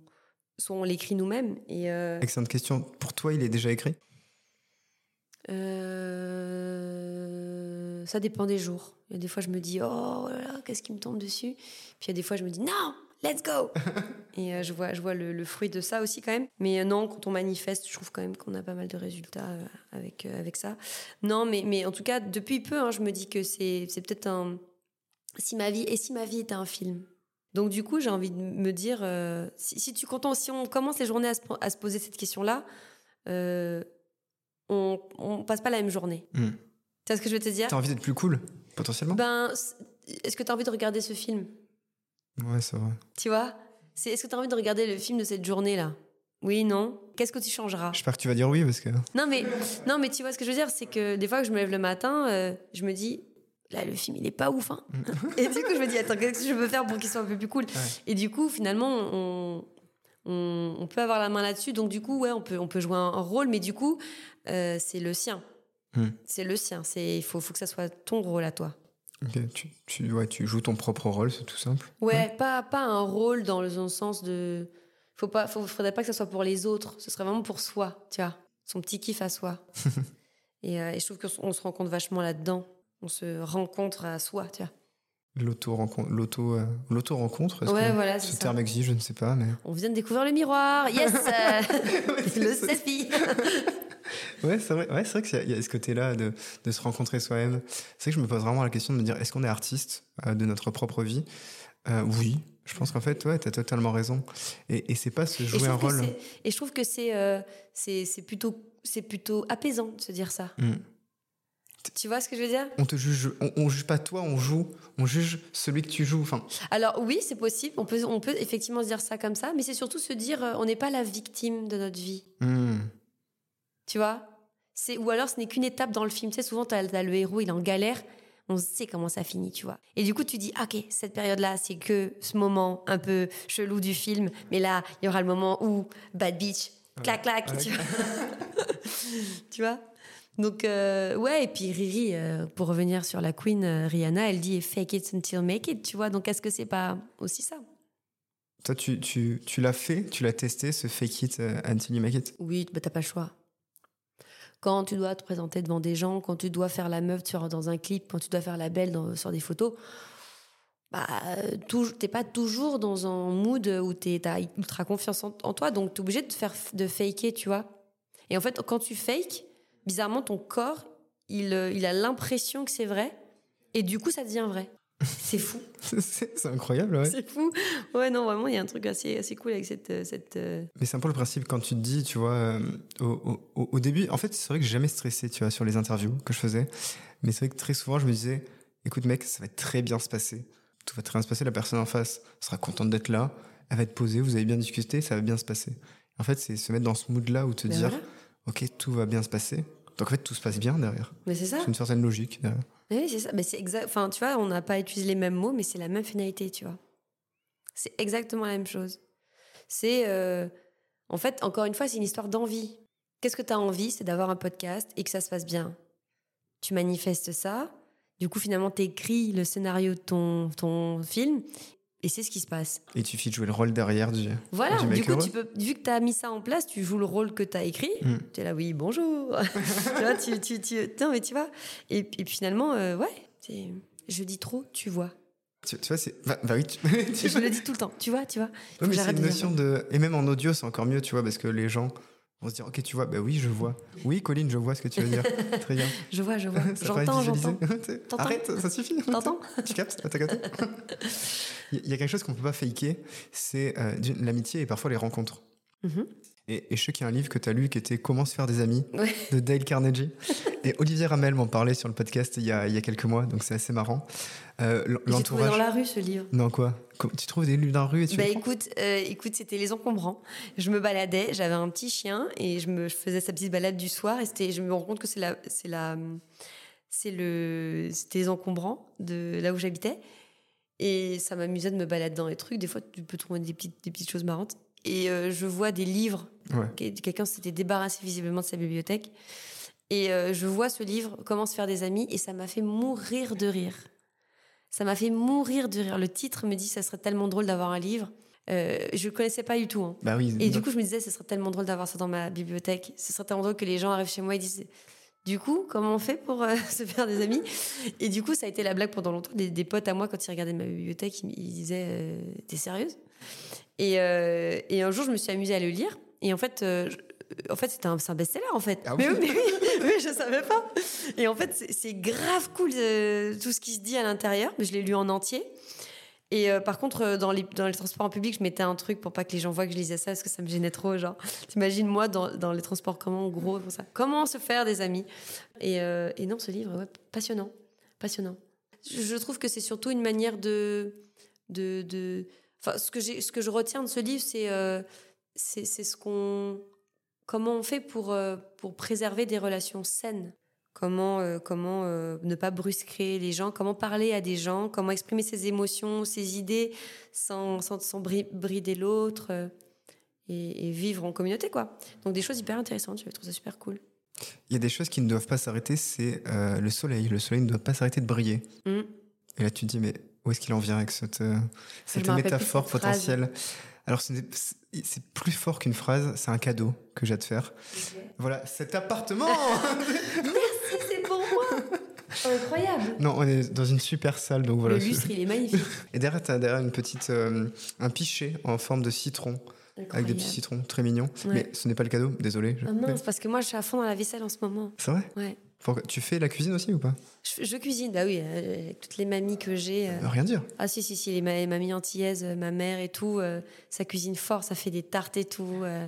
soit on l'écrit nous-mêmes. Et euh, Excellente question. Pour toi, il est déjà écrit? Euh, ça dépend des jours. Il y a des fois je me dis oh là là, qu'est-ce qui me tombe dessus? Puis il y a des fois je me dis non, let's go. et euh, je vois je vois le, le fruit de ça aussi quand même. Mais euh, non, quand on manifeste, je trouve quand même qu'on a pas mal de résultats euh, avec avec ça. Non, mais mais en tout cas depuis peu, hein, je me dis que c'est c'est peut-être un si ma vie et si ma vie était un film. Donc du coup, j'ai envie de me dire, si, si tu on, si on commence les journées à se, à se poser cette question-là, on, on passe pas la même journée. Hmm. Tu ce que je veux te dire? T'as envie d'être plus cool, potentiellement? Ben, est-ce que tu as envie de regarder ce film? Ouais, c'est vrai. Tu vois est-ce que tu as envie de regarder le film de cette journée-là? Oui, non? Qu'est-ce que tu changeras? J'espère que tu vas dire oui parce que. Non mais non mais tu vois ce que je veux dire, c'est que des fois que je me lève le matin, euh, je me dis là le film il est pas ouf hein. Et du coup je me dis attends qu'est-ce que je peux faire pour qu'il soit un peu plus cool? Et du coup finalement on, on on peut avoir la main là-dessus donc du coup ouais on peut on peut jouer un, un rôle mais du coup euh, c'est le sien. Hmm. C'est le sien, c'est il faut faut que ça soit ton rôle à toi. Tu, tu, ouais, tu joues ton propre rôle, c'est tout simple. Ouais, pas pas un rôle dans le, sens de faut pas faut, faudrait pas que ça soit pour les autres, ce serait vraiment pour soi, tu vois, son petit kiff à soi. et, euh, et je trouve qu'on se rencontre vachement là-dedans. On se rencontre à soi, tu vois. L'auto-rencontre, l'auto, euh, l'auto-rencontre, Ouais, voilà, ce ça. terme existe, je ne sais pas, mais. On vient de découvrir le miroir, yes, le selfie. Ouais, c'est vrai, ouais, c'est vrai qu'il y a ce côté-là de, de se rencontrer soi-même. C'est vrai que je me pose vraiment la question de me dire est-ce qu'on est artiste euh, de notre propre vie? Euh, Oui, je pense qu'en fait, ouais, t'as totalement raison. Et, et c'est pas se jouer un rôle. Et je trouve que c'est euh, plutôt c'est plutôt apaisant de se dire ça. Hmm. Tu vois ce que je veux dire? On te juge, on, on juge pas toi, on joue, on juge celui que tu joues. Enfin, Alors oui, c'est possible. On peut, on peut effectivement se dire ça comme ça, mais c'est surtout se dire euh, on n'est pas la victime de notre vie. hmm. Tu vois? C'est Ou alors ce n'est qu'une étape dans le film. Tu sais, souvent, tu as, le héros, il est en galère. On sait comment ça finit, tu vois. Et du coup, tu dis, ok, cette période-là, c'est que ce moment un peu chelou du film. Mais là, il y aura le moment où Bad Beach, clac, clac, Ouais. tu vois. tu vois? Donc, euh, ouais, et puis Riri, euh, pour revenir sur la queen, euh, Rihanna, elle dit fake it until make it, tu vois. Donc, est-ce que c'est pas aussi ça? Toi, tu, tu, tu l'as fait, tu l'as testé, ce fake it until you make it? Oui, bah, t'as pas le choix. Quand tu dois te présenter devant des gens, quand tu dois faire la meuf sur, dans un clip, quand tu dois faire la belle sur des photos, bah, euh, t'es pas toujours dans un mood où t'es- t'as ultra confiance en, toi, donc t'es obligé de faire de faker, tu vois. Et en fait, quand tu fakes, bizarrement, ton corps, euh, il a l'impression que c'est vrai, et du coup, ça devient vrai. C'est fou. c'est incroyable, ouais. C'est fou. Ouais, non, vraiment, il y a un truc assez, assez cool avec cette. euh, cette euh, Mais c'est un peu le principe quand tu te dis, tu vois, euh, au, au- au début, en fait, c'est vrai que j'ai jamais stressé, tu vois, sur les interviews que je faisais. Mais c'est vrai que très souvent, je me disais, écoute, mec, ça va très bien se passer. Tout va très bien se passer. La personne en face sera contente d'être là. Elle va être posée. Vous avez bien discuté. Ça va bien se passer. En fait, c'est se mettre dans ce mood-là où te ben dire, voilà. ok, tout va bien se passer. Donc en fait, tout se passe bien derrière. Mais c'est ça. C'est une certaine logique derrière. Oui, c'est ça. Mais c'est exact. Enfin, tu vois, on n'a pas utilisé les mêmes mots, mais c'est la même finalité, tu vois. C'est exactement la même chose. C'est, euh, en fait, encore une fois, c'est une histoire d'envie. Qu'est-ce que tu as envie? C'est d'avoir un podcast et que ça se passe bien. Tu manifestes ça. Du coup, finalement, tu écris le scénario de ton, ton film et c'est ce qui se passe. Et tu fais jouer le rôle derrière du. Voilà, du coup, heureux. tu peux, vu que tu as mis ça en place, tu joues le rôle que tu as écrit. Mm. Tu es là, oui, bonjour. tu vois, tu, tu, tu- non, mais tu vois. Et, et puis finalement, euh, ouais, c'est- je dis trop, tu vois. Tu, tu vois, c'est. Bah, bah oui, tu- Je le dis tout le temps, tu vois, tu vois. Ouais, mais c'est une notion de. Et même en audio, c'est encore mieux, tu vois, parce que les gens vont se dire Ok, tu vois, bah oui, je vois. Oui, Colline, je vois ce que tu veux dire. Très bien. Je vois, je vois. J'entends, j'entends. Arrête, ça suffit. T'entends Tu captes T'as capté Il y- a quelque chose qu'on peut pas faker, c'est euh, l'amitié et parfois les rencontres. Mhm. Et, et je sais qu'il y a un livre que tu as lu qui était Comment se faire des amis Ouais. de Dale Carnegie. Et Olivier Ramel m'en parlait sur le podcast il y a, il y a quelques mois, donc c'est assez marrant. Euh, l- J'ai trouvé dans L'entourage. la rue ce livre. Non, quoi? Tu trouves des livres dans la rue et tu Bah écoute, euh, écoute, c'était les encombrants. Je me baladais, j'avais un petit chien et je me je faisais sa petite balade du soir et c'était, je me rends compte que c'est la, c'est la, c'est le, c'était les encombrants de là où j'habitais et ça m'amusait de me balader dans les trucs. Des fois, tu peux trouver des petites, des petites choses marrantes. Et euh, je vois des livres. Ouais. Quelqu'un s'était débarrassé visiblement de sa bibliothèque. Et euh, je vois ce livre, Comment se faire des amis, et ça m'a fait mourir de rire. Ça m'a fait mourir de rire. Le titre me dit, ça serait tellement drôle d'avoir un livre. Euh, je le connaissais pas du tout. hein. Bah oui. Et du coup, je me disais, ce serait tellement drôle d'avoir ça dans ma bibliothèque. Ce serait tellement drôle que les gens arrivent chez moi et disent, du coup, comment on fait pour euh, se faire des amis? Et du coup, ça a été la blague pendant longtemps. Des, des potes à moi, quand ils regardaient ma bibliothèque, ils, ils disaient, euh, t'es sérieuse? Et, euh, et un jour, je me suis amusée à le lire. Et en fait, euh, en fait, c'était un, c'est un best-seller en fait. Ah mais, oui mais oui, je savais pas. Et en fait, c'est- grave cool euh, tout ce qui se dit à l'intérieur. Mais je l'ai lu en entier. Et euh, par contre, dans les, dans les transports en public, je mettais un truc pour pas que les gens voient que je lisais ça parce que ça me gênait trop. Genre, t'imagines moi dans, dans les transports comment, en gros, comme ça. Comment se faire des amis et, euh, et non, ce livre, ouais, passionnant, passionnant. Je, je trouve que c'est surtout une manière de, de, de... Enfin, ce que j'ai, ce que je retiens de ce livre, c'est, euh, c'est, ce qu'on, comment on fait pour, euh, pour préserver des relations saines. Comment, euh, comment euh, ne pas brusquer les gens, comment parler à des gens, comment exprimer ses émotions, ses idées sans, sans, sans bri- brider l'autre et, et vivre en communauté, quoi. Donc des choses hyper intéressantes, je trouve ça super cool. Il y a des choses qui ne doivent pas s'arrêter, c'est le soleil. Le soleil ne doit pas s'arrêter de briller. Mm. Et là, tu te dis, mais où est-ce qu'il en vient avec cette, euh, cette métaphore cette phrase. potentielle? Alors, c'est c'est plus fort qu'une phrase, c'est un cadeau que j'ai à te faire. Voilà, cet appartement Merci, c'est pour moi Incroyable Non, on est dans une super salle, donc voilà. Le lustre, il est magnifique. Et derrière, tu as derrière une petite, euh, un pichet en forme de citron, avec des petits citrons très mignons. Ouais. Mais ce n'est pas le cadeau, désolé. je- Ah mince, parce que moi, je suis à fond dans la vaisselle en ce moment. C'est vrai? Ouais. Tu fais la cuisine aussi ou pas? Je, je cuisine, bah oui, euh, avec toutes les mamies que j'ai. euh. Rien dire. Ah si, si, si, les, ma- les mamies antillaises, euh, ma mère et tout, euh, ça cuisine fort, ça fait des tartes et tout. euh.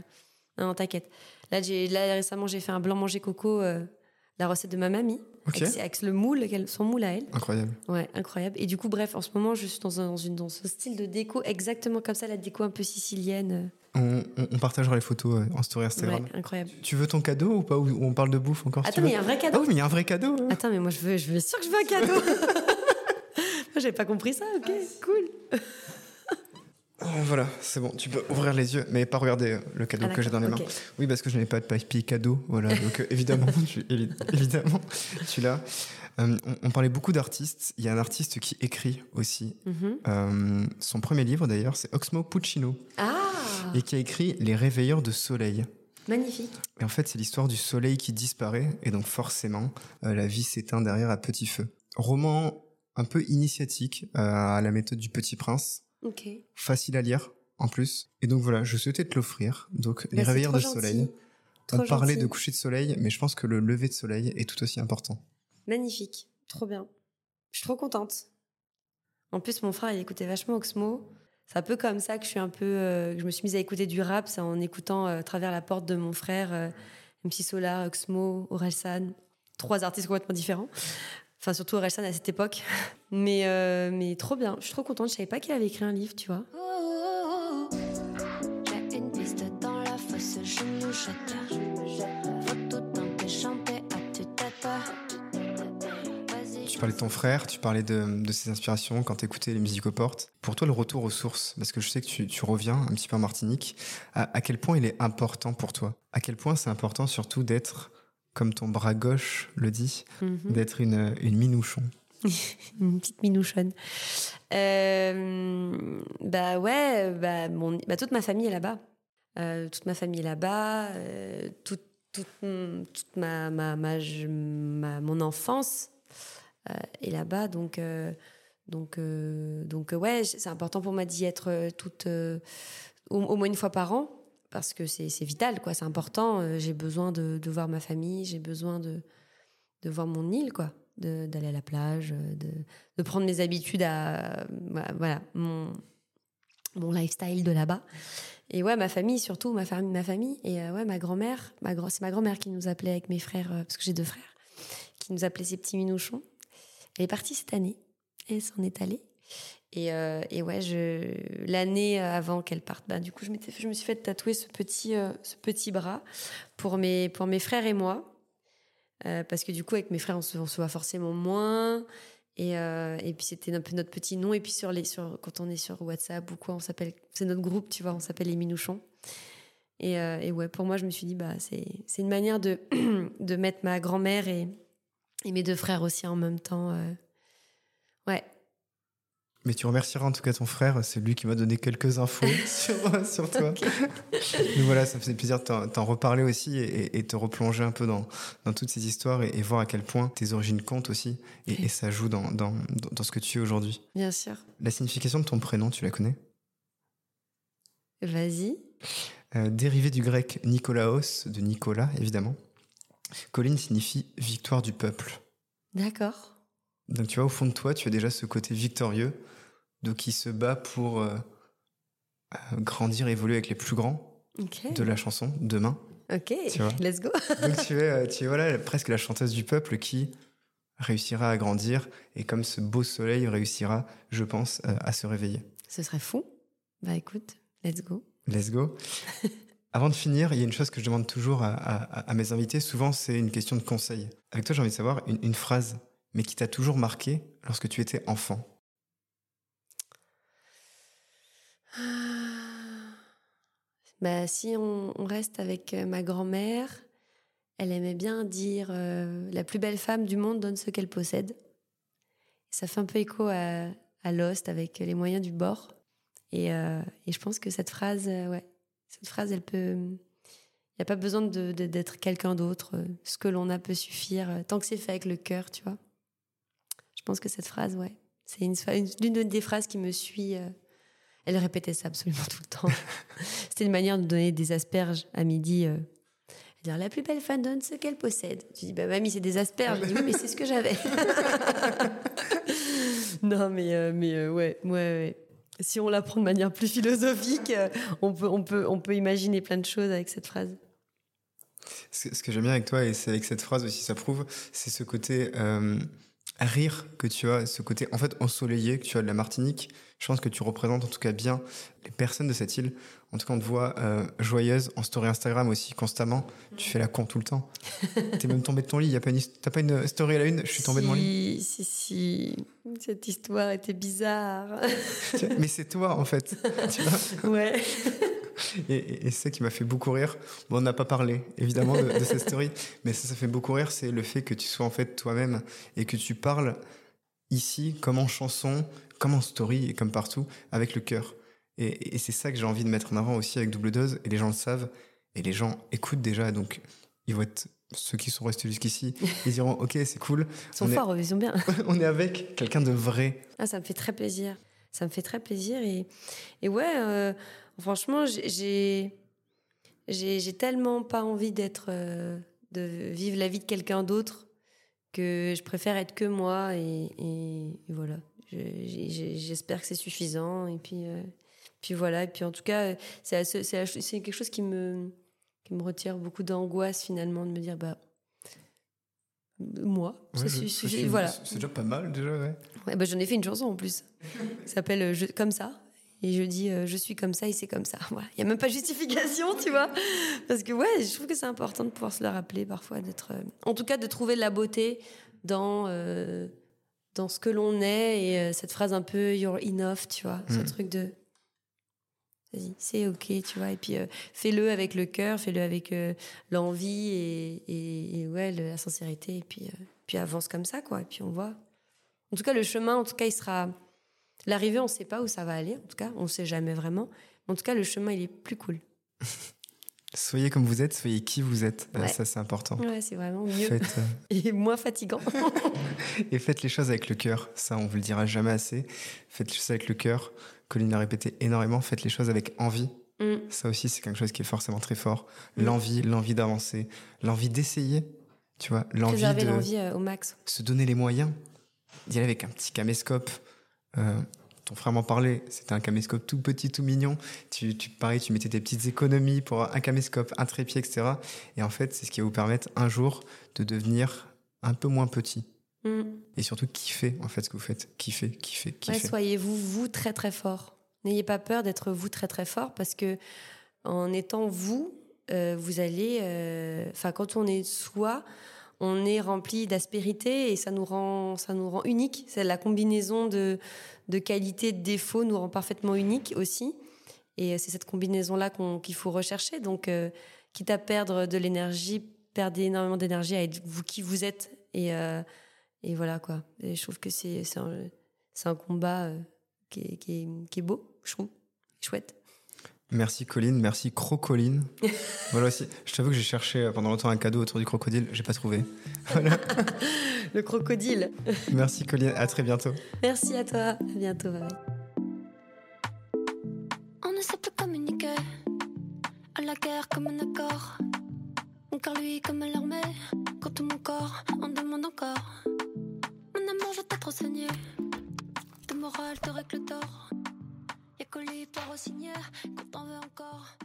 Non, t'inquiète. Là, là, récemment, j'ai fait un blanc manger coco, euh, la recette de ma mamie, Ok. avec, avec le moule, son moule à elle. Incroyable. Ouais, incroyable. Et du coup, bref, en ce moment, je suis dans, un, dans, une, dans ce style de déco exactement comme ça, la déco un peu sicilienne. On, on- on partagera les photos euh, en story. Instagram. Ouais, incroyable. Tu veux ton cadeau ou pas Ou on parle de bouffe encore si Attends, tu mais il y a un vrai Ah cadeau. oui, mais il y a un vrai cadeau. hein. Attends, mais moi, je veux, je veux sûr que je veux un cadeau. moi, j'avais pas compris ça. Ok, cool. Euh, voilà, c'est bon, tu peux ouvrir les yeux, mais pas regarder euh, le cadeau Ah, que j'ai dans les mains. Oui, parce que je n'ai pas de papier cadeau, voilà, donc euh, évidemment, tu, évi- évidemment, tu l'as. Euh, on, on parlait beaucoup d'artistes, il y a un artiste qui écrit aussi. Mhm. Euh, son premier livre d'ailleurs, c'est Oxmo Puccino, Ah, et qui a écrit Les Réveilleurs de Soleil. magnifique. Et en fait, c'est l'histoire du soleil qui disparaît, et donc forcément, euh, la vie s'éteint derrière à petit feu. Roman un peu initiatique à la méthode du Petit Prince, Ok. facile à lire en plus. Et donc voilà, je souhaitais te l'offrir. Donc les Bah, réveilleurs de gentil. soleil. Trop On parlait gentil. de coucher de soleil, mais je pense que le lever de soleil est tout aussi important. Magnifique. Trop bien. Je suis trop contente. En plus, mon frère, il écoutait vachement Oxmo. C'est un peu comme ça que je suis un peu. euh, que je me suis mise à écouter du rap, c'est en écoutant euh, à travers la porte de mon frère euh, MC Solar, Oxmo, Orelsan. Trois artistes complètement différents. Enfin, surtout Orelsan à cette époque. Mais, euh, mais trop bien. Je suis trop contente. Je savais pas qu'il avait écrit un livre, tu vois. J'ai Tu parlais de ton frère, tu parlais de, de ses inspirations quand t'écoutais les musiques aux portes. Pour toi, le retour aux sources, parce que je sais que tu, tu reviens un petit peu en Martinique, à, à quel point il est important pour toi? À quel point c'est important surtout d'être, comme ton bras gauche le dit, Mhm. d'être une, une minouchon? Une petite minouchonne. Euh, bah ouais, bah, mon, bah toute ma famille est là-bas. Euh, toute ma famille est là-bas. Euh, toute, toute, toute ma, ma, ma, ma, mon enfance euh, est là-bas. Donc, euh, donc, euh, donc ouais, c'est important pour moi d'y être toute, au, moins une fois par an. Parce que c'est vital, quoi. C'est important. J'ai besoin de, de, voir ma famille. J'ai besoin de, de voir mon île, quoi d'aller à la plage, de, de, prendre mes habitudes à voilà mon, mon lifestyle de là-bas. Et ouais, ma famille surtout, ma famille, ma famille. Et ouais, ma grand-mère, ma c'est ma grand-mère qui nous appelait avec mes frères, parce que j'ai deux frères, qui nous appelait ses petits minouchons. Elle est partie cette année, elle s'en est allée. Et, euh, et ouais, je, l'année avant qu'elle parte, bah, du coup, je, je me suis fait tatouer ce petit, euh, ce petit bras pour mes, pour mes frères et moi. Euh, parce que du coup, avec mes frères, on se, on se voit forcément moins. Et, euh, et puis c'était un peu notre petit nom. Et puis sur les, sur, quand on est sur WhatsApp ou quoi, on s'appelle, c'est notre groupe, tu vois, on s'appelle les Minouchons. Et, euh, et, ouais, pour moi, je me suis dit, bah, c'est, c'est une manière de, de mettre ma grand-mère et, et mes deux frères aussi en même temps. Euh, ouais, mais tu remercieras en tout cas ton frère, c'est lui qui m'a donné quelques infos sur, sur, toi. Okay. Donc voilà, ça me faisait plaisir de t'en reparler aussi et, et, te replonger un peu dans, dans toutes ces histoires et, et, voir à quel point tes origines comptent aussi et, et ça joue dans, dans, dans ce que tu es aujourd'hui. Bien sûr. La signification de ton prénom, tu la connais? Vas-y. Euh, dérivé du grec Nikolaos, de Nicolas évidemment. Colline signifie victoire du peuple. D'accord. Donc tu vois, au fond de toi, tu as déjà ce côté victorieux donc qui se bat pour euh, grandir, évoluer avec les plus grands okay. de la chanson demain. Ok, tu vois let's go. donc tu es, tu es voilà, presque la chanteuse du peuple qui réussira à grandir et comme ce beau soleil réussira, je pense, euh, à se réveiller. Ce serait fou. Bah écoute, let's go. Let's go. Avant de finir, il y a une chose que je demande toujours à, mes invités. Souvent, c'est une question de conseil. Avec toi, j'ai envie de savoir une, phrase, mais qui t'a toujours marqué lorsque tu étais enfant. Bah, si on, reste avec euh, ma grand-mère, elle aimait bien dire euh, La plus belle femme du monde donne ce qu'elle possède. ça fait un peu écho à, à, Lost avec les moyens du bord. Et, euh, je pense que cette phrase, ouais, cette phrase, elle peut. Il n'y a pas besoin de, de, d'être quelqu'un d'autre. Ce que l'on a peut suffire, tant que c'est fait avec le cœur, tu vois. Je pense que cette phrase, ouais, c'est une, une, une des phrases qui me suit elle répétait ça absolument tout le temps. C'était une manière de donner des asperges à midi. Euh, dire la plus belle femme donne ce qu'elle possède. Tu dis bah mamie c'est des asperges. Je dis oui mais c'est ce que j'avais. non mais euh, mais euh, ouais, ouais, ouais si on l'apprend de manière plus philosophique, euh, on peut on peut on peut imaginer plein de choses avec cette phrase. Ce que, que j'aime bien avec toi et c'est avec cette phrase aussi ça prouve, c'est ce côté euh, rire que tu as, ce côté en fait ensoleillé que tu as de la Martinique. Je pense que tu représentes en tout cas bien les personnes de cette île. En tout cas, on te voit euh, joyeuse en story Instagram aussi constamment. Tu fais la con tout le temps. T'es même tombée de ton lit. Y a pas une, t'as pas une story à la une? Je suis tombée si, de mon lit. Si si, cette histoire était bizarre. Mais c'est toi en fait. tu vois? Ouais. Et, et, c'est qui m'a fait beaucoup rire. Bon, on n'a pas parlé, évidemment, de, de cette story, mais ça, ça fait beaucoup rire, c'est le fait que tu sois en fait toi-même et que tu parles ici comme en chanson, comme en story et comme partout, avec le cœur. Et, et c'est ça que j'ai envie de mettre en avant aussi avec Double Dose, et les gens le savent, et les gens écoutent déjà, donc ils vont être ceux qui sont restés jusqu'ici, ils diront ok c'est cool. Ils sont on forts, est, ils sont bien. on est avec quelqu'un de vrai. Ah ça me fait très plaisir, ça me fait très plaisir et, et ouais, euh, franchement j'ai j'ai tellement pas envie d'être euh, de vivre la vie de quelqu'un d'autre que je préfère être que moi et, et, et voilà. J'espère que c'est suffisant et puis euh, puis voilà. Et puis en tout cas c'est c'est quelque chose qui me qui me retire beaucoup d'angoisse finalement de me dire bah moi ouais, voilà. c'est déjà pas mal déjà ouais, ouais bah, j'en ai fait une chanson en plus. Ça s'appelle euh, comme ça et je dis euh, je suis comme ça et c'est comme ça. Voilà. Il y a même pas de justification tu vois. Parce que ouais je trouve que c'est important de pouvoir se le rappeler parfois d'être euh, en tout cas de trouver de la beauté dans euh, dans ce que l'on est et cette phrase un peu you're enough tu vois. Mmh. ce truc de vas-y c'est ok tu vois. Et puis fais-le avec le cœur fais-le avec l'envie et, et, et, ouais le, la sincérité. Et puis puis avance comme ça quoi. Et puis on voit. En tout cas, le chemin, en tout cas, il sera. L'arrivée, on ne sait pas où ça va aller. En tout cas, on ne sait jamais vraiment. En tout cas, le chemin, il est plus cool. Soyez comme vous êtes, soyez qui vous êtes. Euh, Ouais. Ça, c'est important. Ouais, c'est vraiment mieux Faites, euh, et moins fatigant. et faites les choses avec le cœur. Ça, on vous le dira jamais assez. Faites les choses avec le cœur. Colline l'a répété énormément. Faites les choses avec envie. Mm. Ça aussi, c'est quelque chose qui est forcément très fort. Mm. L'envie, l'envie d'avancer, l'envie d'essayer. Tu vois, l'envie de l'envie euh, au max. se donner les moyens d'y aller avec un petit caméscope. Euh, ton frère m'en parlait, c'était un caméscope tout petit, tout mignon. Tu, tu, pareil, tu mettais tes petites économies pour un caméscope, un trépied, etc. Et en fait, c'est ce qui va vous permettre un jour de devenir un peu moins petit. Mm. Et surtout kiffer, en fait, ce que vous faites. Kiffer, kiffer, Ouais, kiffer. soyez-vous, vous, très très fort. N'ayez pas peur d'être vous très très fort parce que en étant vous, euh, vous allez. euh, Enfin, quand on est soi, on est rempli d'aspérité et ça nous rend, ça nous rend unique. C'est la combinaison de, de qualité, de défauts nous rend parfaitement unique aussi. Et euh, c'est cette combinaison-là qu'il faut rechercher. Donc, euh, quitte à perdre de l'énergie, perdez énormément d'énergie à être vous qui vous êtes. Et, euh, et voilà quoi. Je trouve que c'est un, combat qui, est, qui, est, qui est beau, je trouve. Chouette. Merci Colline, merci Crocoline. voilà aussi. Je t'avoue que j'ai cherché euh, pendant longtemps un cadeau autour du crocodile, j'ai pas trouvé. Le crocodile. Merci Colline, à très bientôt. Merci à toi. À bientôt. bye. On ne sait plus communiquer. À la guerre comme un accord. Mon cœur lui comme l'armée. Quand tout mon corps en demande encore. Mon amour, je t'ai trop saigné. De morale, te règle le tort. Y'a que lui pour signer quand t'en veux encore.